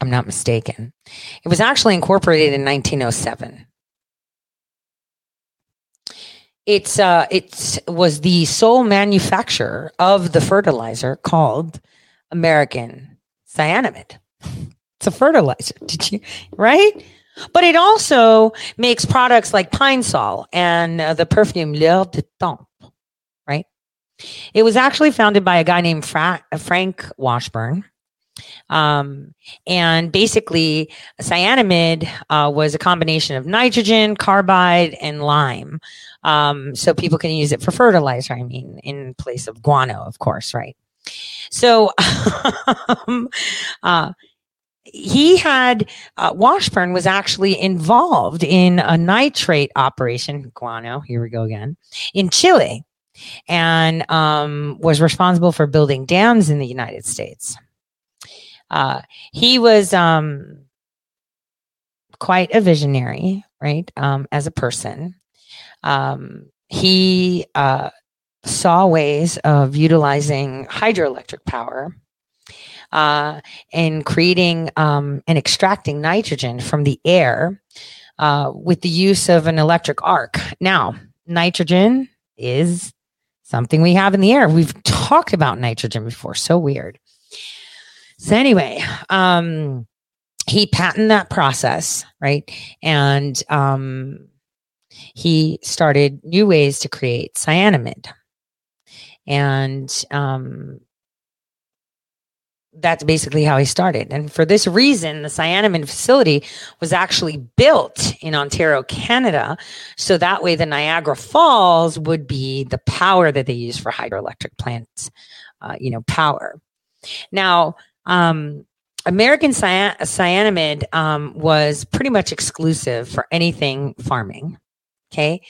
I'm not mistaken. It was actually incorporated in 1907 it's uh it was the sole manufacturer of the fertilizer called American Cyanamid. It's a fertilizer. Did you right? But it also makes products like Pine Sol and uh, the perfume L'Heure de Temps, right? It was actually founded by a guy named Fra- Frank Washburn. Um, and basically, cyanamid uh, was a combination of nitrogen, carbide, and lime. Um, so people can use it for fertilizer, I mean, in place of guano, of course, right? So, um, uh, he had uh, Washburn was actually involved in a nitrate operation, guano. Here we go again in Chile, and um, was responsible for building dams in the United States. Uh, he was um, quite a visionary, right, um, as a person. um, he uh, saw ways of utilizing hydroelectric power uh, and creating um, and extracting nitrogen from the air uh, with the use of an electric arc. Now, nitrogen is something we have in the air. We've talked about nitrogen before. So weird. So anyway, um, he patented that process, right? And um, he started new ways to create cyanamide. And um, that's basically how he started. And for this reason, the cyanamide facility was actually built in Ontario, Canada. So that way the Niagara Falls would be the power that they use for hydroelectric plants, uh, you know, power. Now, um, American cyan- cyanamide um, was pretty much exclusive for anything farming. Okay.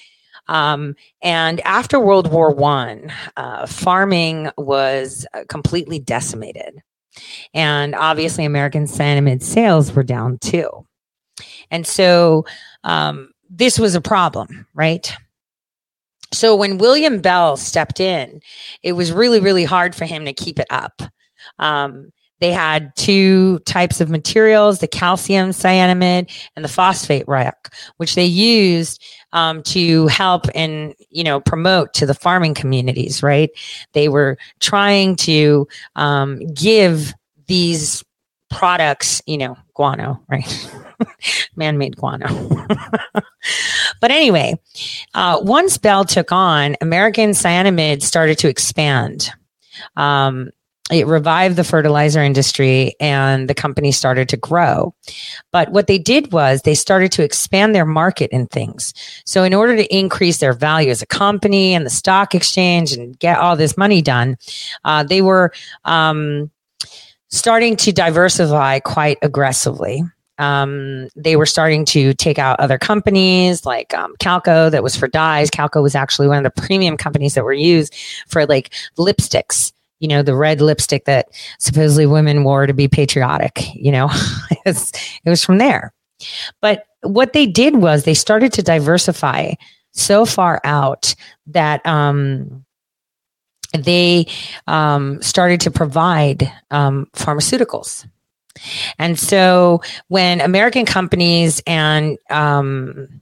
Um, and after World War One, uh, farming was uh, completely decimated. And obviously, American cyanamide sales were down too. And so um, this was a problem, right? So when William Bell stepped in, it was really, really hard for him to keep it up. Um, they had two types of materials the calcium cyanamide and the phosphate rock which they used um, to help and you know promote to the farming communities right? They were trying to um, give these products you know guano right? Man-made guano. But anyway uh, once bell took on american cyanamide started to expand. Um, it revived the fertilizer industry and the company started to grow. But what they did was they started to expand their market in things. So in order to increase their value as a company and the stock exchange and get all this money done, uh, they were um, starting to diversify quite aggressively. Um, they were starting to take out other companies like um, Calco that was for dyes. Calco was actually one of the premium companies that were used for like lipsticks you know, the red lipstick that supposedly women wore to be patriotic, you know, it, was, from there. But what they did was they started to diversify so far out that um, they um, started to provide um, pharmaceuticals. And so when American companies and um,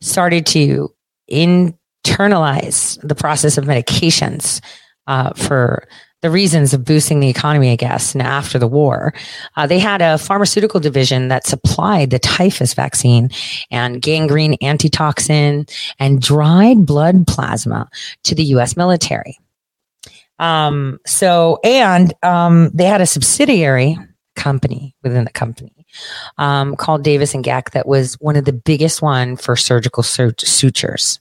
started to internalize the process of medications, uh, for the reasons of boosting the economy, I guess, and after the war, uh, they had a pharmaceutical division that supplied the typhus vaccine and gangrene antitoxin and dried blood plasma to the U.S. military. Um, so, and um, they had a subsidiary company within the company um, called Davis and Geck that was one of the biggest one for surgical sutures.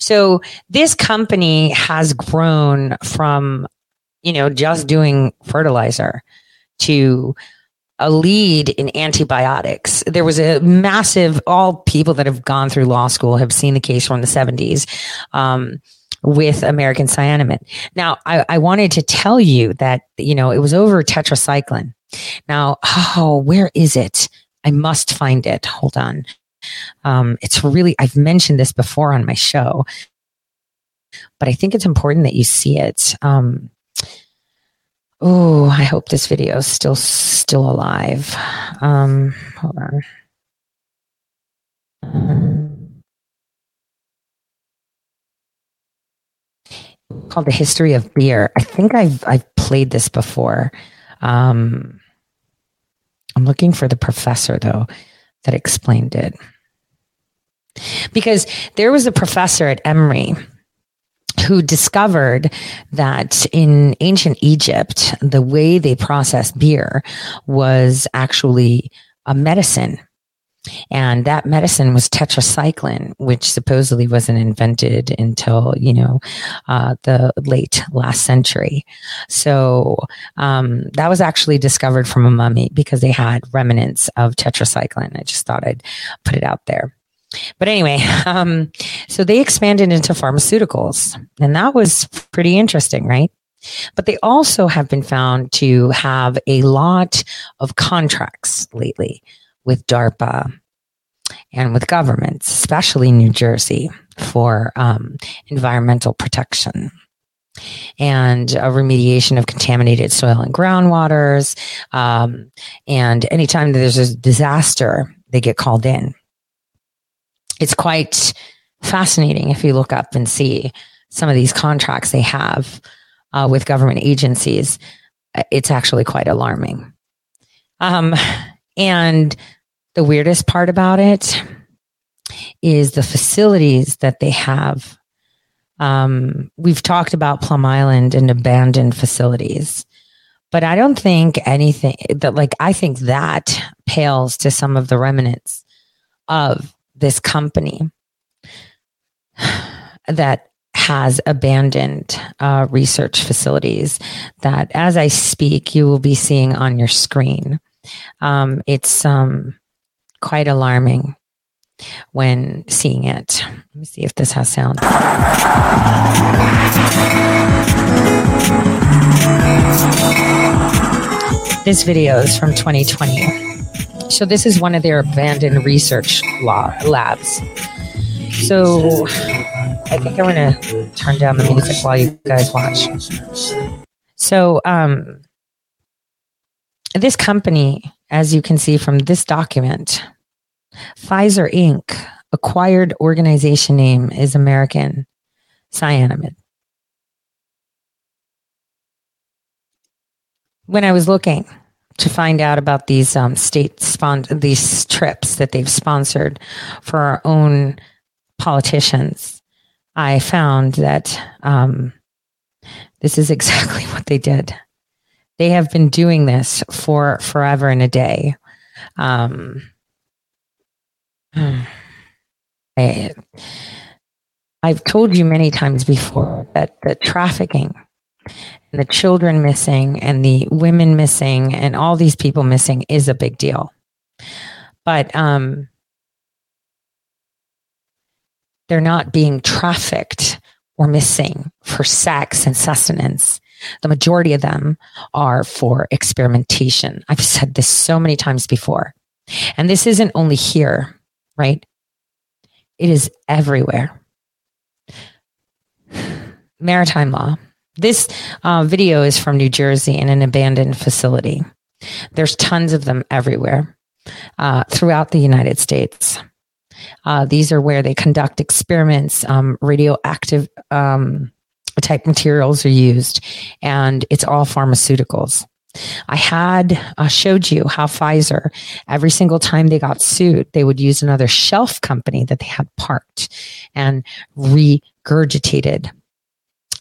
So this company has grown from, you know, just doing fertilizer to a lead in antibiotics. There was a massive, all people that have gone through law school have seen the case from the 70s. Um, with American cyanamide. Now, I, I wanted to tell you that, you know, it was over tetracycline. Now, oh, where is it? I must find it. Hold on. Um, it's really, I've mentioned this before on my show, but I think it's important that you see it. Um, oh, I hope this video is still still alive. Um, hold on. Um, called the history of beer. I think I've I've played this before. Um, I'm looking for the professor though that explained it. Because there was a professor at Emory who discovered that in ancient Egypt, the way they processed beer was actually a medicine. And that medicine was tetracycline, which supposedly wasn't invented until, you know, uh, the late last century. So um, that was actually discovered from a mummy because they had remnants of tetracycline. I just thought I'd put it out there. But anyway, um, so they expanded into pharmaceuticals, and that was pretty interesting, right? But they also have been found to have a lot of contracts lately with DARPA, and with governments, especially New Jersey, for um, environmental protection and remediation of contaminated soil and groundwaters. Um, and anytime there's a disaster, they get called in. It's quite fascinating if you look up and see some of these contracts they have uh, with government agencies. It's actually quite alarming. Um, and the weirdest part about it is the facilities that they have. Um, we've talked about Plum Island and abandoned facilities, but I don't think anything that, like, I think that pales to some of the remnants of this company that has abandoned uh, research facilities that, as I speak, you will be seeing on your screen. Um, it's um, quite alarming when seeing it. Let me see if this has sound. This video is from 2020. So, this is one of their abandoned research labs. So, I think I'm going to turn down the music while you guys watch. So, um, this company, as you can see from this document, Pfizer Inc., acquired organization name is American Cyanamid. When I was looking to find out about these um, state these trips that they've sponsored for our own politicians, I found that um, this is exactly what they did. They have been doing this for forever and a day. Um, I, I've told you many times before that the trafficking and the children missing and the women missing and all these people missing is a big deal. But um, they're not being trafficked or missing for sex and sustenance. The majority of them are for experimentation. I've said this so many times before. And this isn't only here right? It is everywhere. Maritime law. This uh, video is from New Jersey in an abandoned facility. There's tons of them everywhere uh, throughout the United States. Uh, these are where they conduct experiments. Um, radioactive um, type materials are used, and it's all pharmaceuticals. I had uh, showed you how Pfizer, every single time they got sued, they would use another shelf company that they had parked and regurgitated.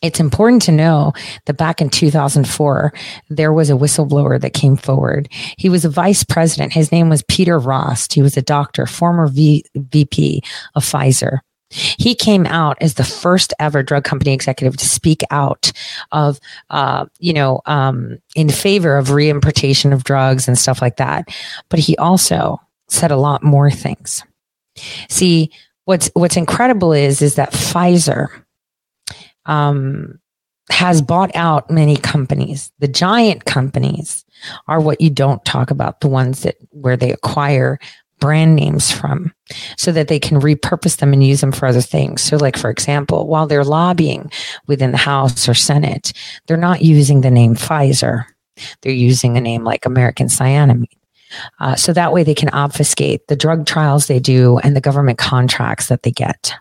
It's important to know that back in 2004, there was a whistleblower that came forward. He was a vice president. His name was Peter Rost. He was a doctor, former v- VP of Pfizer. He came out as the first ever drug company executive to speak out of, uh, you know, um, in favor of reimportation of drugs and stuff like that. But he also said a lot more things. See, what's what's incredible is is that Pfizer um, has bought out many companies. The giant companies are what you don't talk about. The ones that where they acquire brand names from so that they can repurpose them and use them for other things. So, like, for example, while they're lobbying within the House or Senate, they're not using the name Pfizer, they're using a name like American Cyanamide. Uh, so that way they can obfuscate the drug trials they do and the government contracts that they get.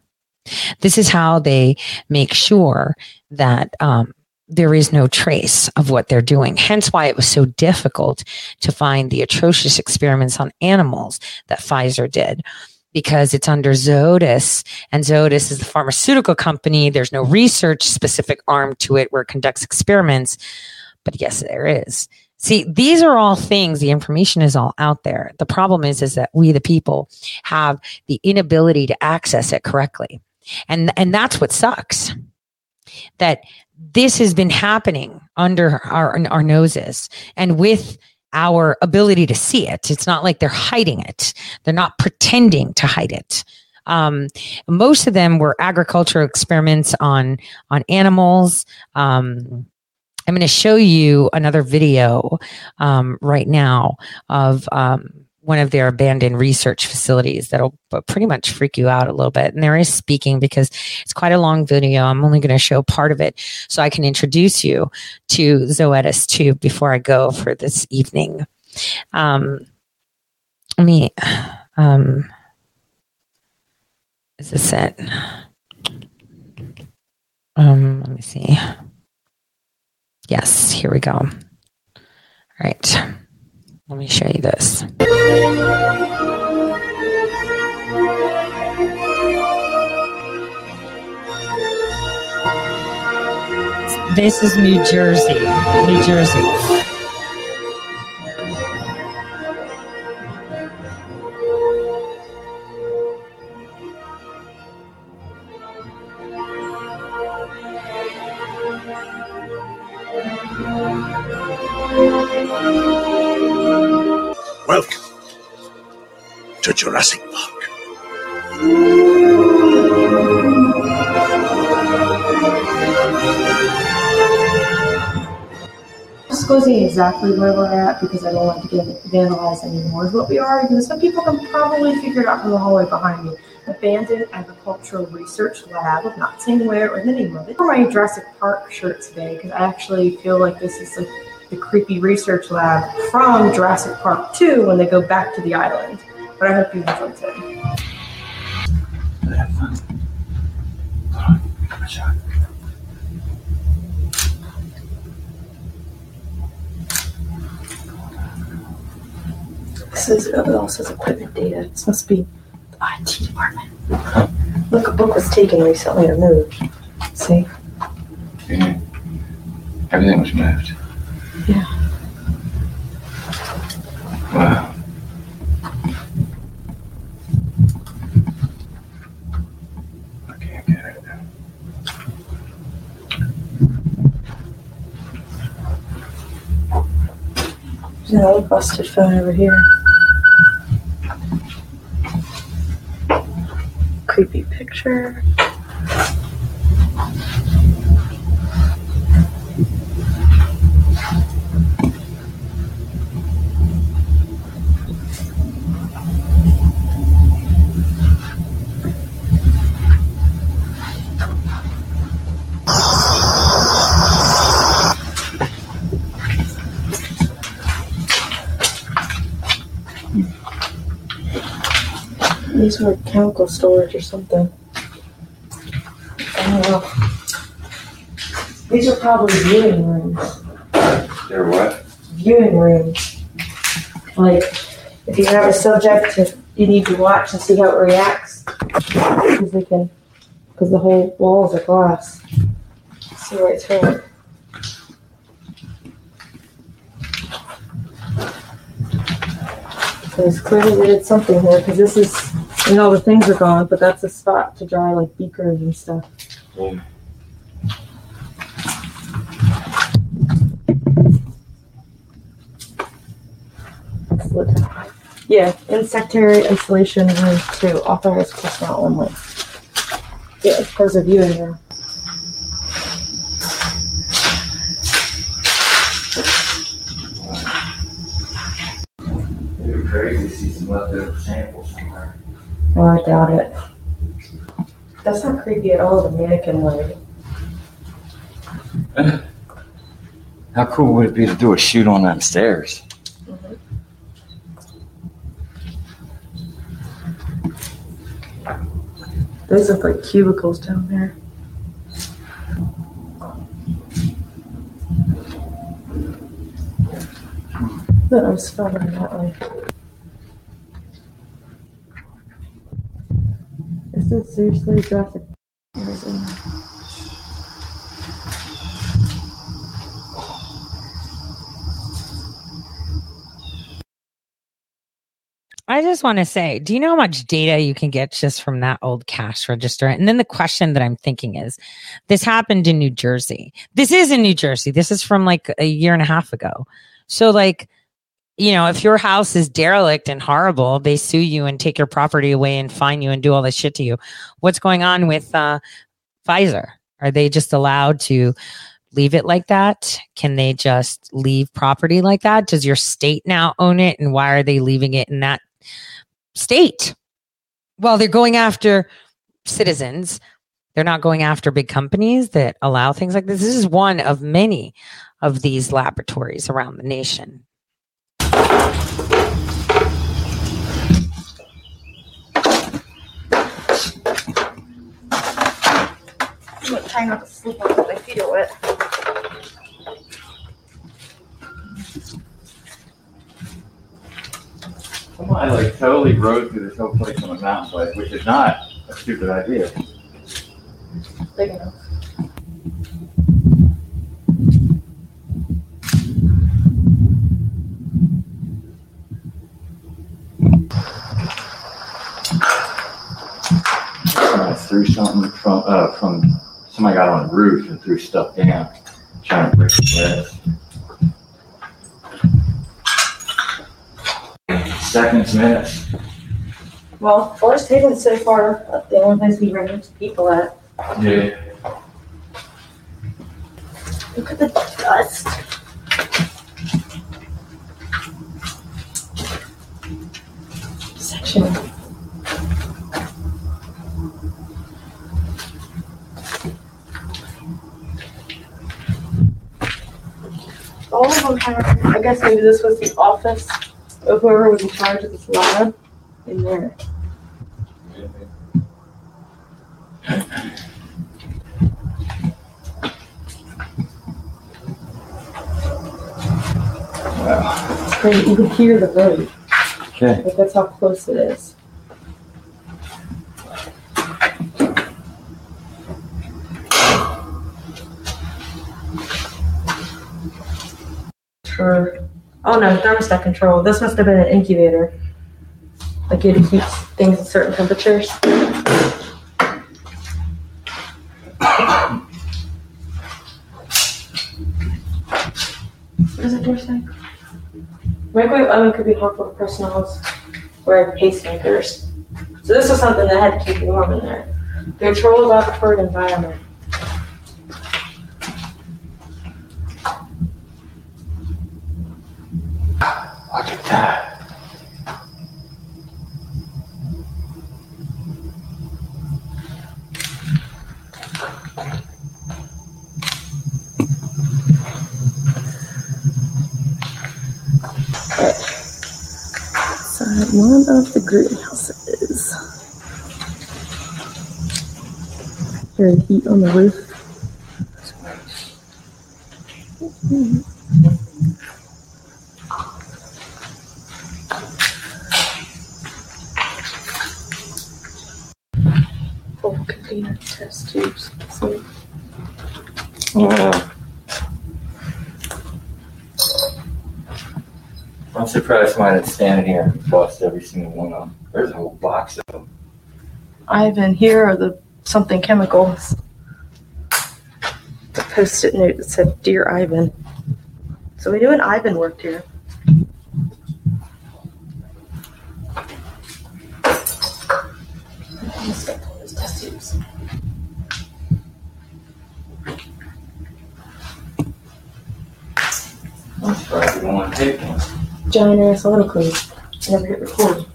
This is how they make sure that um, there is no trace of what they're doing. Hence why it was so difficult to find the atrocious experiments on animals that Pfizer did because it's under Zoetis and Zoetis is the pharmaceutical company. There's no research specific arm to it where it conducts experiments. But yes, there is. See, these are all things, the information is all out there. The problem is, is that we, the people, have the inability to access it correctly. And, and that's what sucks. That this has been happening under our, our noses and with our ability to see it. It's not like they're hiding it. They're not pretending to hide it. Um, most of them were agricultural experiments on on animals. Um, I'm going to show you another video um, right now of um, one of their abandoned research facilities that'll pretty much freak you out a little bit. And there is speaking because it's quite a long video. I'm only going to show part of it so I can introduce you to Zoetis too before I go for this evening. Um, let me, um, is this it? Um, let me see. Yes, here we go. All right. Let me show you this. This is New Jersey. New Jersey. Welcome to Jurassic Park. disclosing exactly where we're at because I don't want to get vandalized anymore is what we are because some people can probably figure it out from the hallway behind me. Abandoned Agricultural Research Lab. I'm not saying where or the name of it. For my Jurassic Park shirt today because I actually feel like this is like the creepy research lab from Jurassic Park 2 when they go back to the island. But I hope you enjoyed it. This is oh, it also says equipment data. This must be the IT department. Look, a book was taken recently or moved. See? Yeah. Everything was moved. Yeah. Wow. I can't get it. There's another busted phone over here. Creepy picture. These were chemical storage or something. I don't know. These are probably viewing rooms. They're what? Viewing rooms. Like, if you have a subject to, you need to watch and see how it reacts. Because they can, because the whole walls are glass. See right through it. Because clearly they did something here, because this is, Mean, all the things are gone, but that's a spot to dry like beakers and stuff. Let's. Yeah, insectary isolation room two, authorized personnel only. Yeah, because of you here. It'd crazy to see some leftover samples. Oh, I doubt it. That's not creepy at all, the mannequin leg. How cool would it be to do a shoot on them stairs? Those look like cubicles down there. But I'm spelling that way. Is this seriously is it? I just want to say, do you know how much data you can get just from that old cash register? And then the question that I'm thinking is this happened in New Jersey. This is in New Jersey. This is from like a year and a half ago. So, like, you know, if your house is derelict and horrible, they sue you and take your property away and fine you and do all this shit to you. What's going on with uh, Pfizer? Are they just allowed to leave it like that? Can they just leave property like that? Does your state now own it? And why are they leaving it in that state? Well, they're going after citizens. They're not going after big companies that allow things like this. This is one of many of these laboratories around the nation. I'm trying not to sleep on my feet are wet. Somebody like totally rode through this whole place on a mountain bike, which is not a stupid idea. Big enough. Somebody threw something from, uh, from, somebody got on the roof and threw stuff down, trying to break the glass. Seconds, minutes. Well, Forest Haven so far, the only place we run into people at. Yeah. Look at the dust. Section. I guess maybe this was the office of whoever was in charge of this lab in there. Wow. It's crazy. You can hear the road. Okay. Like that's how close it is. For oh no, thermostat control. This must have been an incubator. Like you had to keep things at certain temperatures. What does that door? Microwave oven could be harmful to personnel wearing pacemakers. So this was something that had to keep warm in there. The control laboratory environment. One of the greenhouses. The heat on the roof. Full container test tubes. So. I'm surprised mine had standing here and bust every single one of them. There's a whole box of them. Ivan, here are the something chemicals. The post-it note that said "Dear Ivan." So we knew an Ivan worked here. Let's get those test tubes. Want to take one. Giant ass autoclave. Never hit record.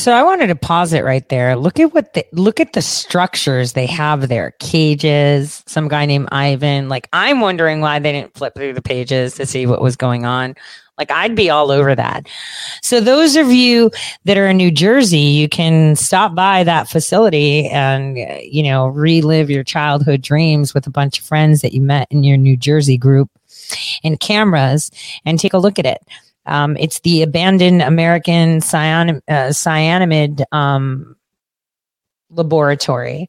So I wanted to pause it right there. Look at what the look at the structures they have there. Cages, some guy named Ivan. Like I'm wondering why they didn't flip through the pages to see what was going on. Like I'd be all over that. So those of you that are in New Jersey, you can stop by that facility and you know relive your childhood dreams with a bunch of friends that you met in your New Jersey group and cameras and take a look at it. Um, it's the abandoned American cyan, uh, cyanamide um, laboratory.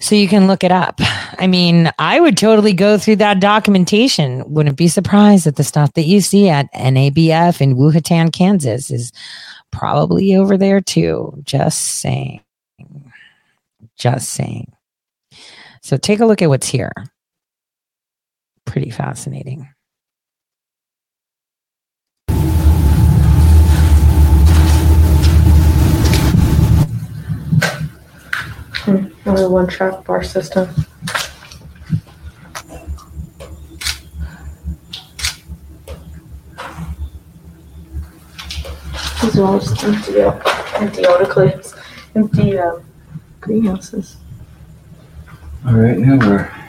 So you can look it up. I mean, I would totally go through that documentation. Wouldn't be surprised that the stuff that you see at NABF in Wuhatan, Kansas is probably over there too. Just saying. Just saying. So take a look at what's here. Pretty fascinating. Only one track bar system. These are all just empty, empty autoclaves, empty uh, greenhouses. All right, now we're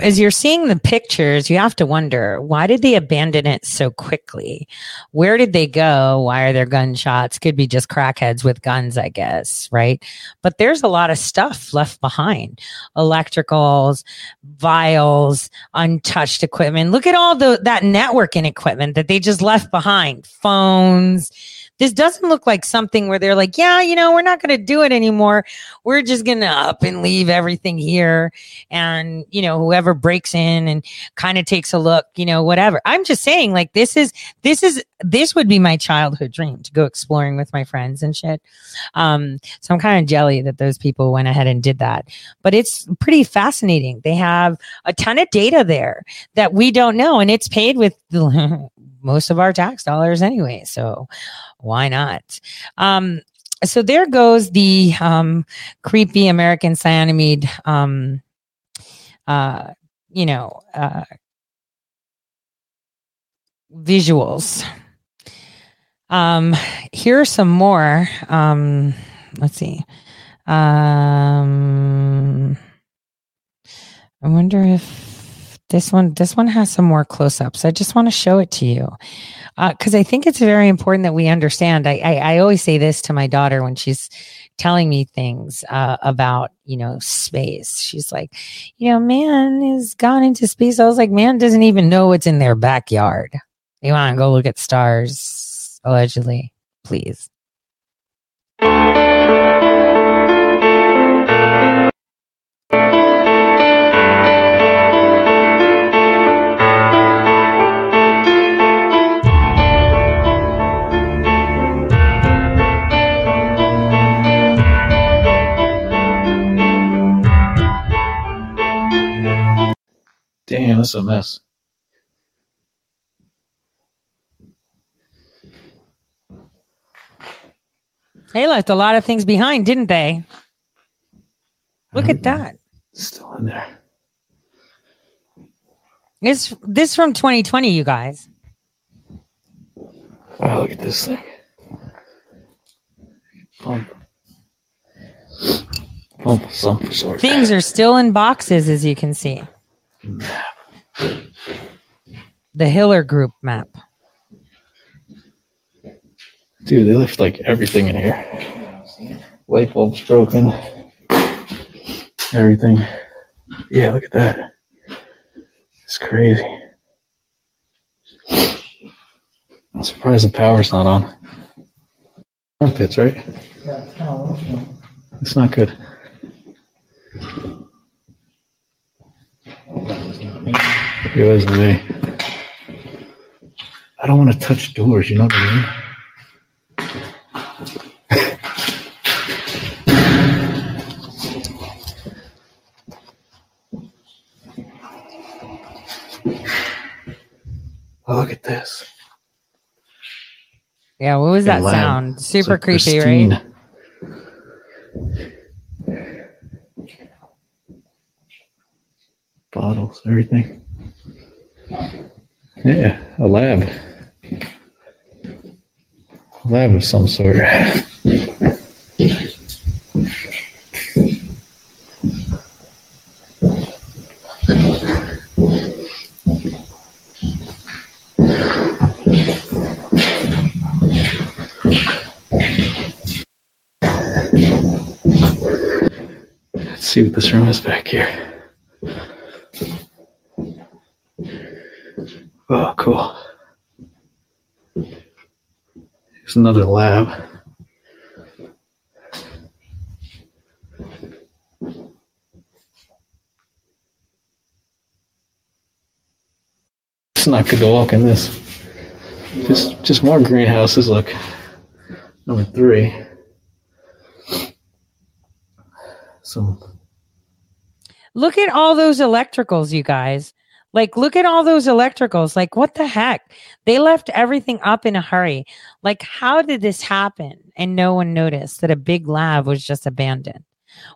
as you're seeing the pictures, you have to wonder why did they abandon it so quickly? Where did they go? Why are there gunshots? Could be just crackheads with guns, I guess, right? But there's a lot of stuff left behind electricals, vials, untouched equipment. Look at all the that networking equipment that they just left behind phones. This doesn't look like something where they're like, yeah, you know, we're not going to do it anymore. We're just going to up and leave everything here. And, you know, whoever breaks in and kind of takes a look, you know, whatever. I'm just saying, like, this is, this is, this would be my childhood dream to go exploring with my friends and shit. Um, so I'm kind of jelly that those people went ahead and did that. But it's pretty fascinating. They have a ton of data there that we don't know, and it's paid with most of our tax dollars anyway. So why not? Um, so there goes the um, creepy American cyanamide, um, uh, you know, uh, visuals. Um, here are some more. Um, let's see. Um, I wonder if this one this one has some more close-ups. I just want to show it to you because I think it's very important that we understand. I, I, I always say this to my daughter when she's telling me things uh, about you know space. She's like, you know, man has gone into space. I was like, man doesn't even know what's in their backyard. You want to go look at stars, allegedly, please. Damn, that's a mess. They left a lot of things behind, didn't they? Look at mm-hmm. that. Still in there. It's this from 2020, you guys. Wow, look at this thing. Pump. Pump of some sort. Things are still in boxes, as you can see. The Hiller Group map. Dude, they left like everything in here. Light bulbs broken. Everything. Yeah, look at that. It's crazy. I'm surprised the power's not on. Armpits, right? It's not good. It wasn't me. I don't want to touch doors, you know what I mean? Oh, look at this. Yeah, what was that sound? Super like creepy, right? Bottles, everything. Yeah, a lab. A lab of some sort. Let's see what this room is back here. Oh, cool. Here's another lab. It's not good to walk in this. Just, just more greenhouses. Look, number three. Some Look at all those electricals, you guys. Like, look at all those electricals. Like, what the heck? They left everything up in a hurry. Like, how did this happen? And no one noticed that a big lab was just abandoned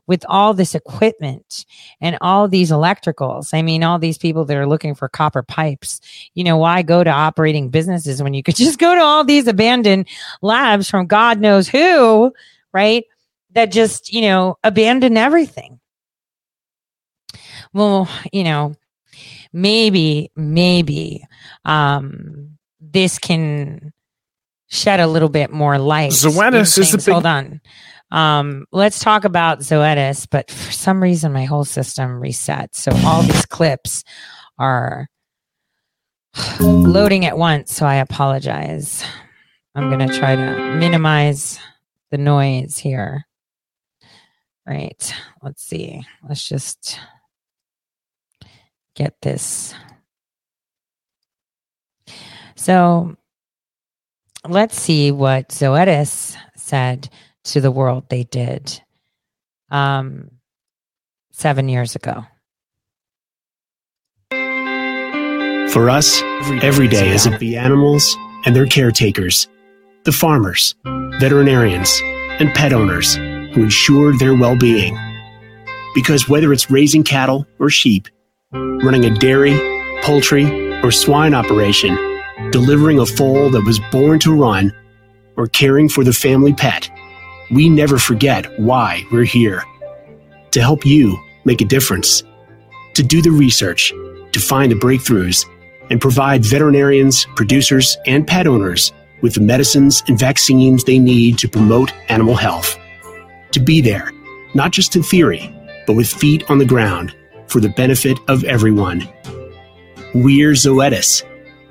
with all this equipment and all these electricals. I mean, all these people that are looking for copper pipes. You know, why go to operating businesses when you could just go to all these abandoned labs from God knows who, right? That just, you know, abandon everything. Well, you know, maybe, maybe um, this can shed a little bit more light. Zoetis is the big- Hold on. Um, let's talk about Zoetis, but for some reason my whole system reset. So all these clips are loading at once. So I apologize. I'm going to try to minimize the noise here. Right. Let's see. Let's just get this. So let's see what Zoetis said to the world they did um, seven years ago. For us, every day is it the animals and their caretakers, the farmers, veterinarians, and pet owners who ensure their well being. Because whether it's raising cattle or sheep, running a dairy, poultry, or swine operation, delivering a foal that was born to run, or caring for the family pet, we never forget why we're here. To help you make a difference, to do the research, to find the breakthroughs, and provide veterinarians, producers, and pet owners with the medicines and vaccines they need to promote animal health. To be there, not just in theory, but with feet on the ground for the benefit of everyone. We're Zoetis,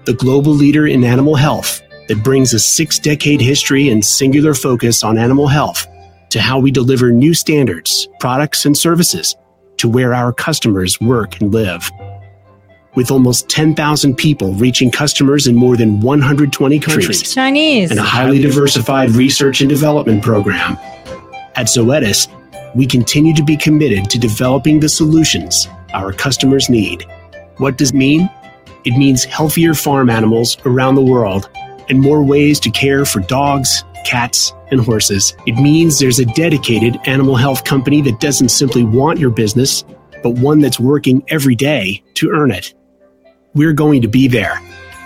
the global leader in animal health that brings a six decade history and singular focus on animal health to how we deliver new standards, products, and services to where our customers work and live. With almost 10,000 people reaching customers in more than 120 countries Chinese. and a highly diversified research and development program. At Zoetis, we continue to be committed to developing the solutions our customers need. What does it mean? It means healthier farm animals around the world and more ways to care for dogs, cats, and horses. It means there's a dedicated animal health company that doesn't simply want your business, but one that's working every day to earn it. We're going to be there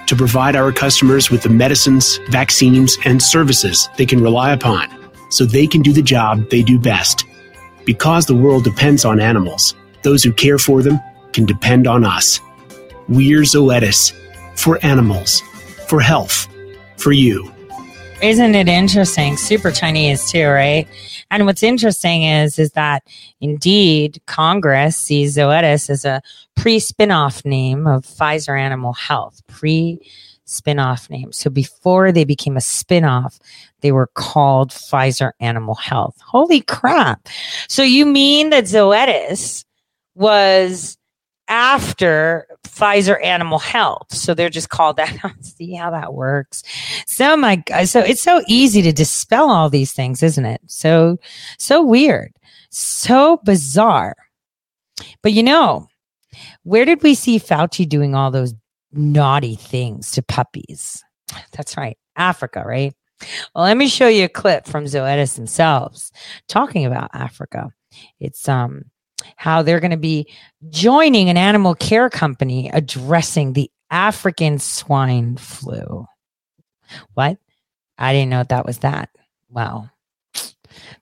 to provide our customers with the medicines, vaccines, and services they can rely upon so they can do the job they do best. Because the world depends on animals, those who care for them can depend on us. We're Zoetis for animals, for health, for you. Isn't it interesting? Super Chinese too, right? And what's interesting is is that indeed Congress sees Zoetis as a pre-spinoff name of Pfizer Animal Health. Pre spinoff name. So before they became a spinoff, they were called Pfizer Animal Health. Holy crap. So you mean that Zoetis was after Pfizer Animal Health. So they're just called that. See how that works. So my God, so it's so easy to dispel all these things, isn't it? So so weird. So bizarre. But you know, where did we see Fauci doing all those naughty things to puppies? That's right. Africa, right? Well, let me show you a clip from Zoetis themselves talking about Africa. It's um how they're going to be joining an animal care company addressing the African swine flu. What? I didn't know that was that. Wow.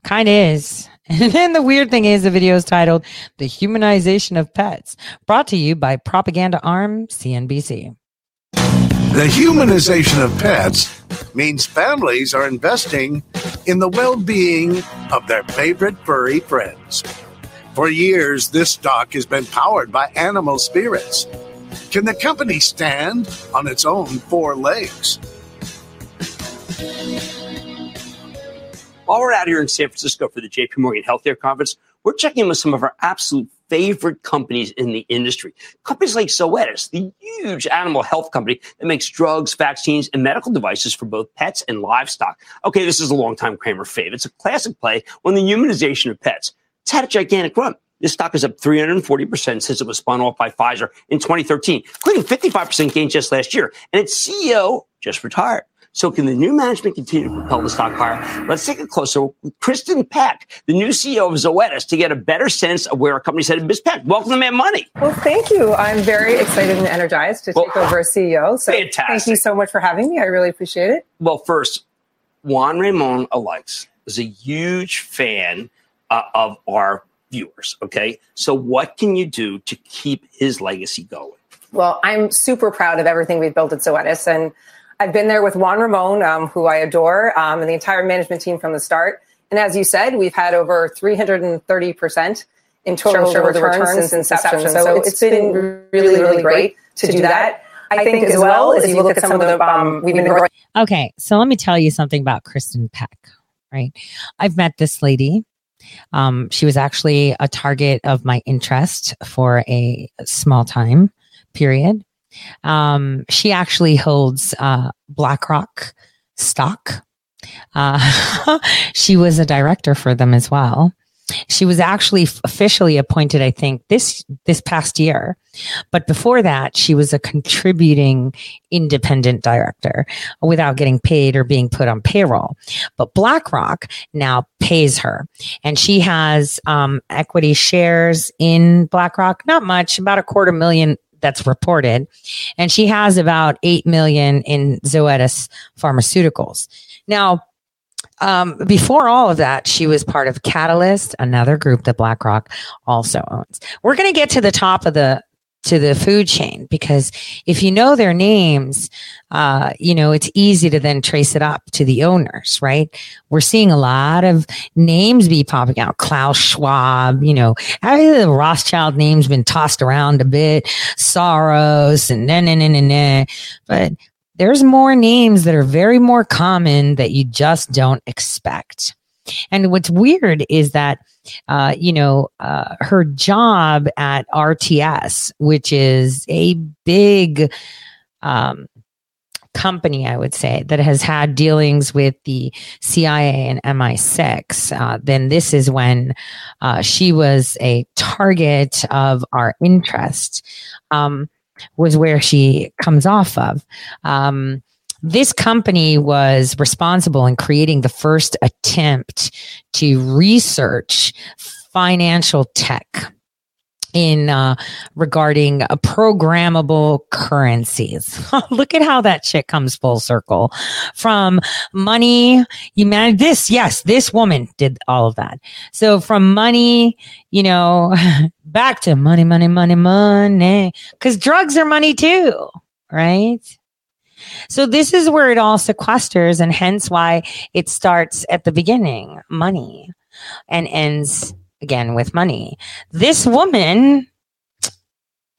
Kind of is. And then the weird thing is the video is titled The Humanization of Pets, brought to you by Propaganda Arm CNBC. The humanization of pets means families are investing in the well being of their favorite furry friends. For years, this stock has been powered by animal spirits. Can the company stand on its own four legs? While we're out here in San Francisco for the JP Morgan Healthcare Conference, we're checking in with some of our absolute favorite companies in the industry. Companies like Zoetis, the huge animal health company that makes drugs, vaccines, and medical devices for both pets and livestock. Okay, this is a longtime Cramer fave. It's a classic play on the humanization of pets. It's had a gigantic run. This stock is up 340% since it was spun off by Pfizer in 2013, including 55% gain just last year. And its CEO just retired. So can the new management continue to propel the stock higher? Let's take a closer look with Kristin Peck, the new CEO of Zoetis, to get a better sense of where our company's headed. Ms. Peck, welcome to Mad Money. Well, thank you. I'm very excited and energized to take over as CEO. So fantastic. thank you so much for having me. I really appreciate it. Well, first, Juan Ramon Alaix is a huge fan uh, of our viewers. Okay. So what can you do to keep his legacy going? Well, I'm super proud of everything we've built at Zoetis. And I've been there with Juan Ramon, um, who I adore, um, and the entire management team from the start. And as you said, we've had over 330% in total shareholder returns since inception. So it's been really, really great to do that. I think as well as you look at some of the, um, we've been growing. Okay, so let me tell you something about Kristin Peck, right? I've met this lady. Um, she was actually a target of my interest for a small time period. Um, she actually holds uh, BlackRock stock. Uh, she was a director for them as well. She was actually officially appointed, I think, this this past year. But before that, she was a contributing independent director without getting paid or being put on payroll. But BlackRock now pays her, and she has um, equity shares in BlackRock. Not much, about a quarter million that's reported. And she has about 8 million in Zoetis pharmaceuticals. Now, um, before all of that, she was part of Catalyst, another group that BlackRock also owns. We're going to get to the top of the to the food chain because if you know their names, uh, you know, it's easy to then trace it up to the owners, right? We're seeing a lot of names be popping out. Klaus Schwab, you know, the Rothschild name's been tossed around a bit, Soros and nah, nah, nah, nah, nah. But there's more names that are very more common that you just don't expect. And what's weird is that, uh, you know, uh, her job at RTS, which is a big um, company, I would say, that has had dealings with the CIA and MI6, uh, then this is when uh, she was a target of our interest. Um, was where she comes off of. Um, this company was responsible in creating the first attempt to research financial tech in uh, regarding uh, programmable currencies. Look at how that shit comes full circle from money. You manage this. Yes, this woman did all of that. So from money, you know, back to money, money, money, money, because drugs are money too, right? So this is where it all sequesters and hence why it starts at the beginning, money and ends again with money. This woman,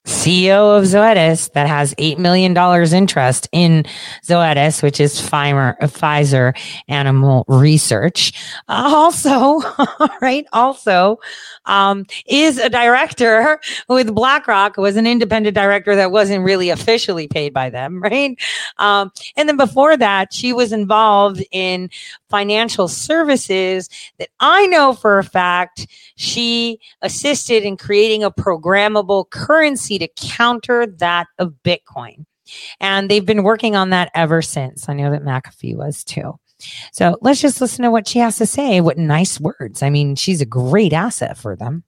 CEO of Zoetis, that has $8 million interest in Zoetis, which is Pfizer, Pfizer Animal Research, uh, also, right, also um, is a director with BlackRock, was an independent director that wasn't really officially paid by them, right? Um, and then before that, she was involved in financial services that I know for a fact she assisted in creating a programmable currency to counter that of Bitcoin. And they've been working on that ever since. I know that McAfee was too. So let's just listen to what she has to say. What nice words. I mean, she's a great asset for them.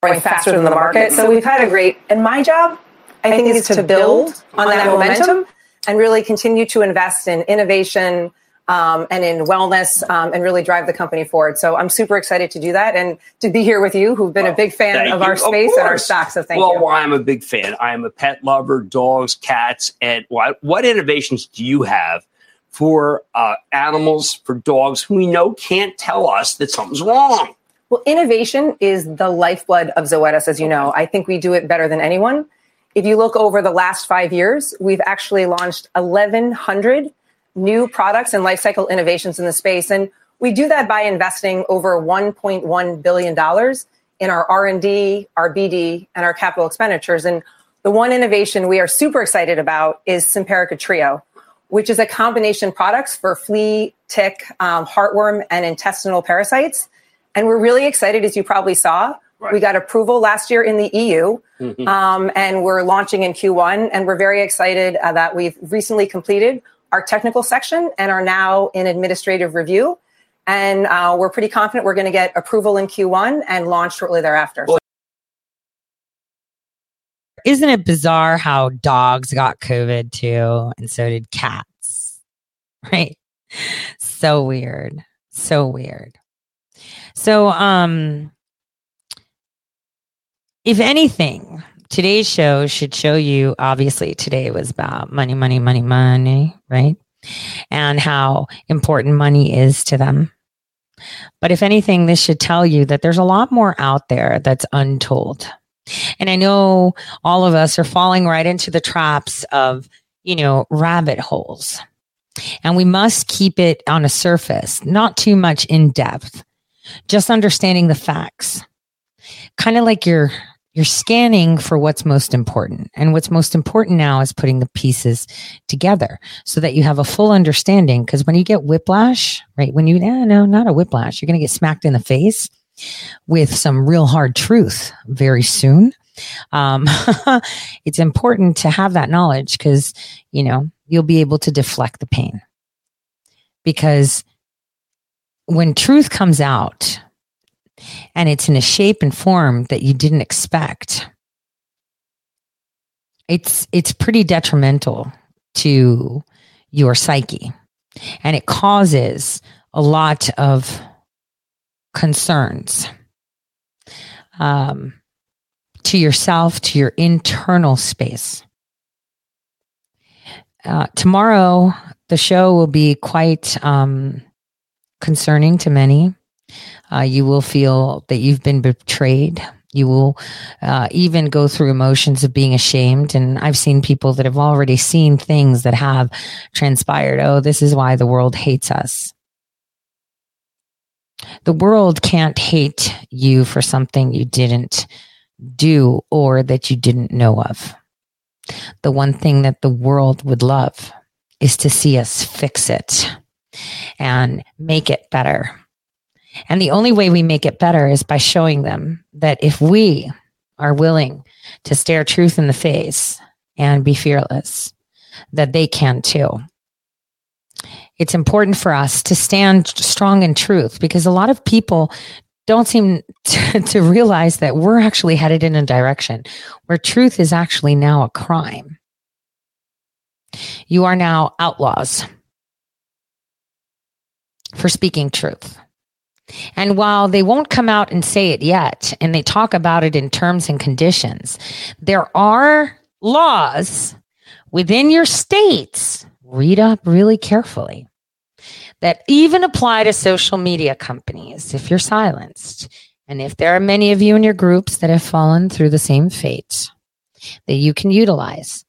faster than the market. So we've had a great, and my job, I think, is to build on that momentum and really continue to invest in innovation um, and in wellness um, and really drive the company forward. So I'm super excited to do that and to be here with you, who've been a big fan of you. our space and our stock. So thank well, you. Well, I'm a big fan. I am a pet lover, dogs, cats, and what, what innovations do you have for uh, animals, for dogs who we know can't tell us that something's wrong? Well, innovation is the lifeblood of Zoetis, as you know. I think we do it better than anyone. If you look over the last five years, we've actually launched 1,100 new products and life cycle innovations in the space. And we do that by investing over $1.1 billion in our R&D, our BD, and our capital expenditures. And the one innovation we are super excited about is Simparica Trio, which is a combination products for flea, tick, um, heartworm, and intestinal parasites. And we're really excited, as you probably saw. We got approval last year in the EU, Mhm. um, and we're launching in Q1. And we're very excited uh, that we've recently completed our technical section and are now in administrative review. And uh, we're pretty confident we're going to get approval in Q1 and launch shortly thereafter. Isn't it bizarre how dogs got COVID too, and so did cats? Right? So weird. So weird. So, um, if anything, today's show should show you obviously today was about money, money, money, money, right? And how important money is to them. But if anything, this should tell you that there's a lot more out there that's untold. And I know all of us are falling right into the traps of, you know, rabbit holes. And we must keep it on a surface, not too much in depth, just understanding the facts. Kind of like you're you're scanning for what's most important. And what's most important now is putting the pieces together so that you have a full understanding. Because when you get whiplash, right? When you, eh, no, not a whiplash, you're going to get smacked in the face with some real hard truth very soon. Um, it's important to have that knowledge because, you know, you'll be able to deflect the pain. Because when truth comes out, and it's in a shape and form that you didn't expect. It's it's pretty detrimental to your psyche. And it causes a lot of concerns um, to yourself to your internal space. Uh, tomorrow the show will be quite um, concerning to many uh, you will feel that you've been betrayed. You will uh, even go through emotions of being ashamed. And I've seen people that have already seen things that have transpired. Oh, this is why the world hates us. The world can't hate you for something you didn't do or that you didn't know of. The one thing that the world would love is to see us fix it and make it better. And the only way we make it better is by showing them that if we are willing to stare truth in the face and be fearless, that they can too. It's important for us to stand strong in truth because a lot of people don't seem to, to realize that we're actually headed in a direction where truth is actually now a crime. You are now outlaws for speaking truth. And while they won't come out and say it yet, and they talk about it in terms and conditions, there are laws within your states. Read up really carefully that even apply to social media companies if you're silenced. And if there are many of you in your groups that have fallen through the same fate that you can utilize,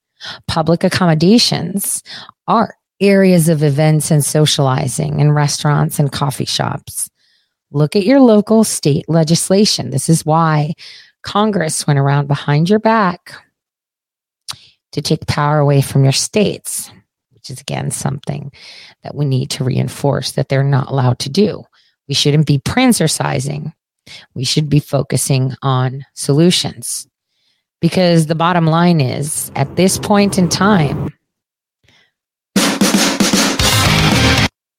public accommodations are areas of events and socializing and restaurants and coffee shops. Look at your local state legislation. This is why Congress went around behind your back to take power away from your states, which is again something that we need to reinforce that they're not allowed to do. We shouldn't be prancercising. We should be focusing on solutions. Because the bottom line is, at this point in time,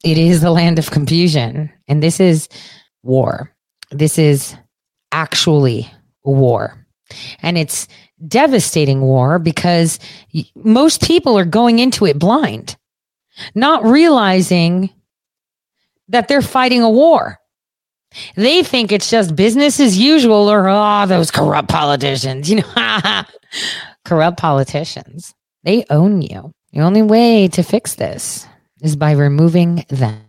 it is the land of confusion. And this is war. This is actually war. And it's devastating war because most people are going into it blind, not realizing that they're fighting a war. They think it's just business as usual or, oh, those corrupt politicians, you know, corrupt politicians. They own you. The only way to fix this is by removing them.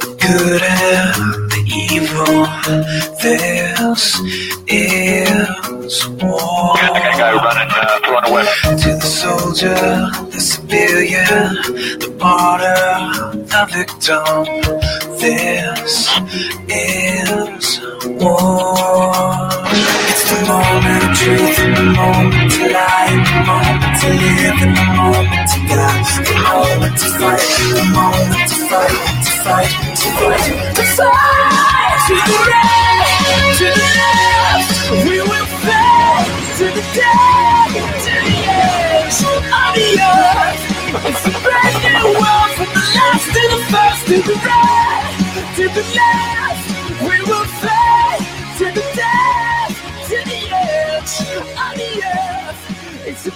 The good and the evil. This is war. Got the guy running, uh, throwing away. To the soldier, the civilian, the martyr, the victim. This is war. It's the moment. moment to lie, the moment to live, and the moment girl. The moment to fight, the moment to fight, to fight, to fight, to fight. To the right, to the left, we will fight to the day, to the edge of the earth. It's a brand new world from the last to the first, to the right, to the left. We will fight to the death, to the edge of the earth. It's a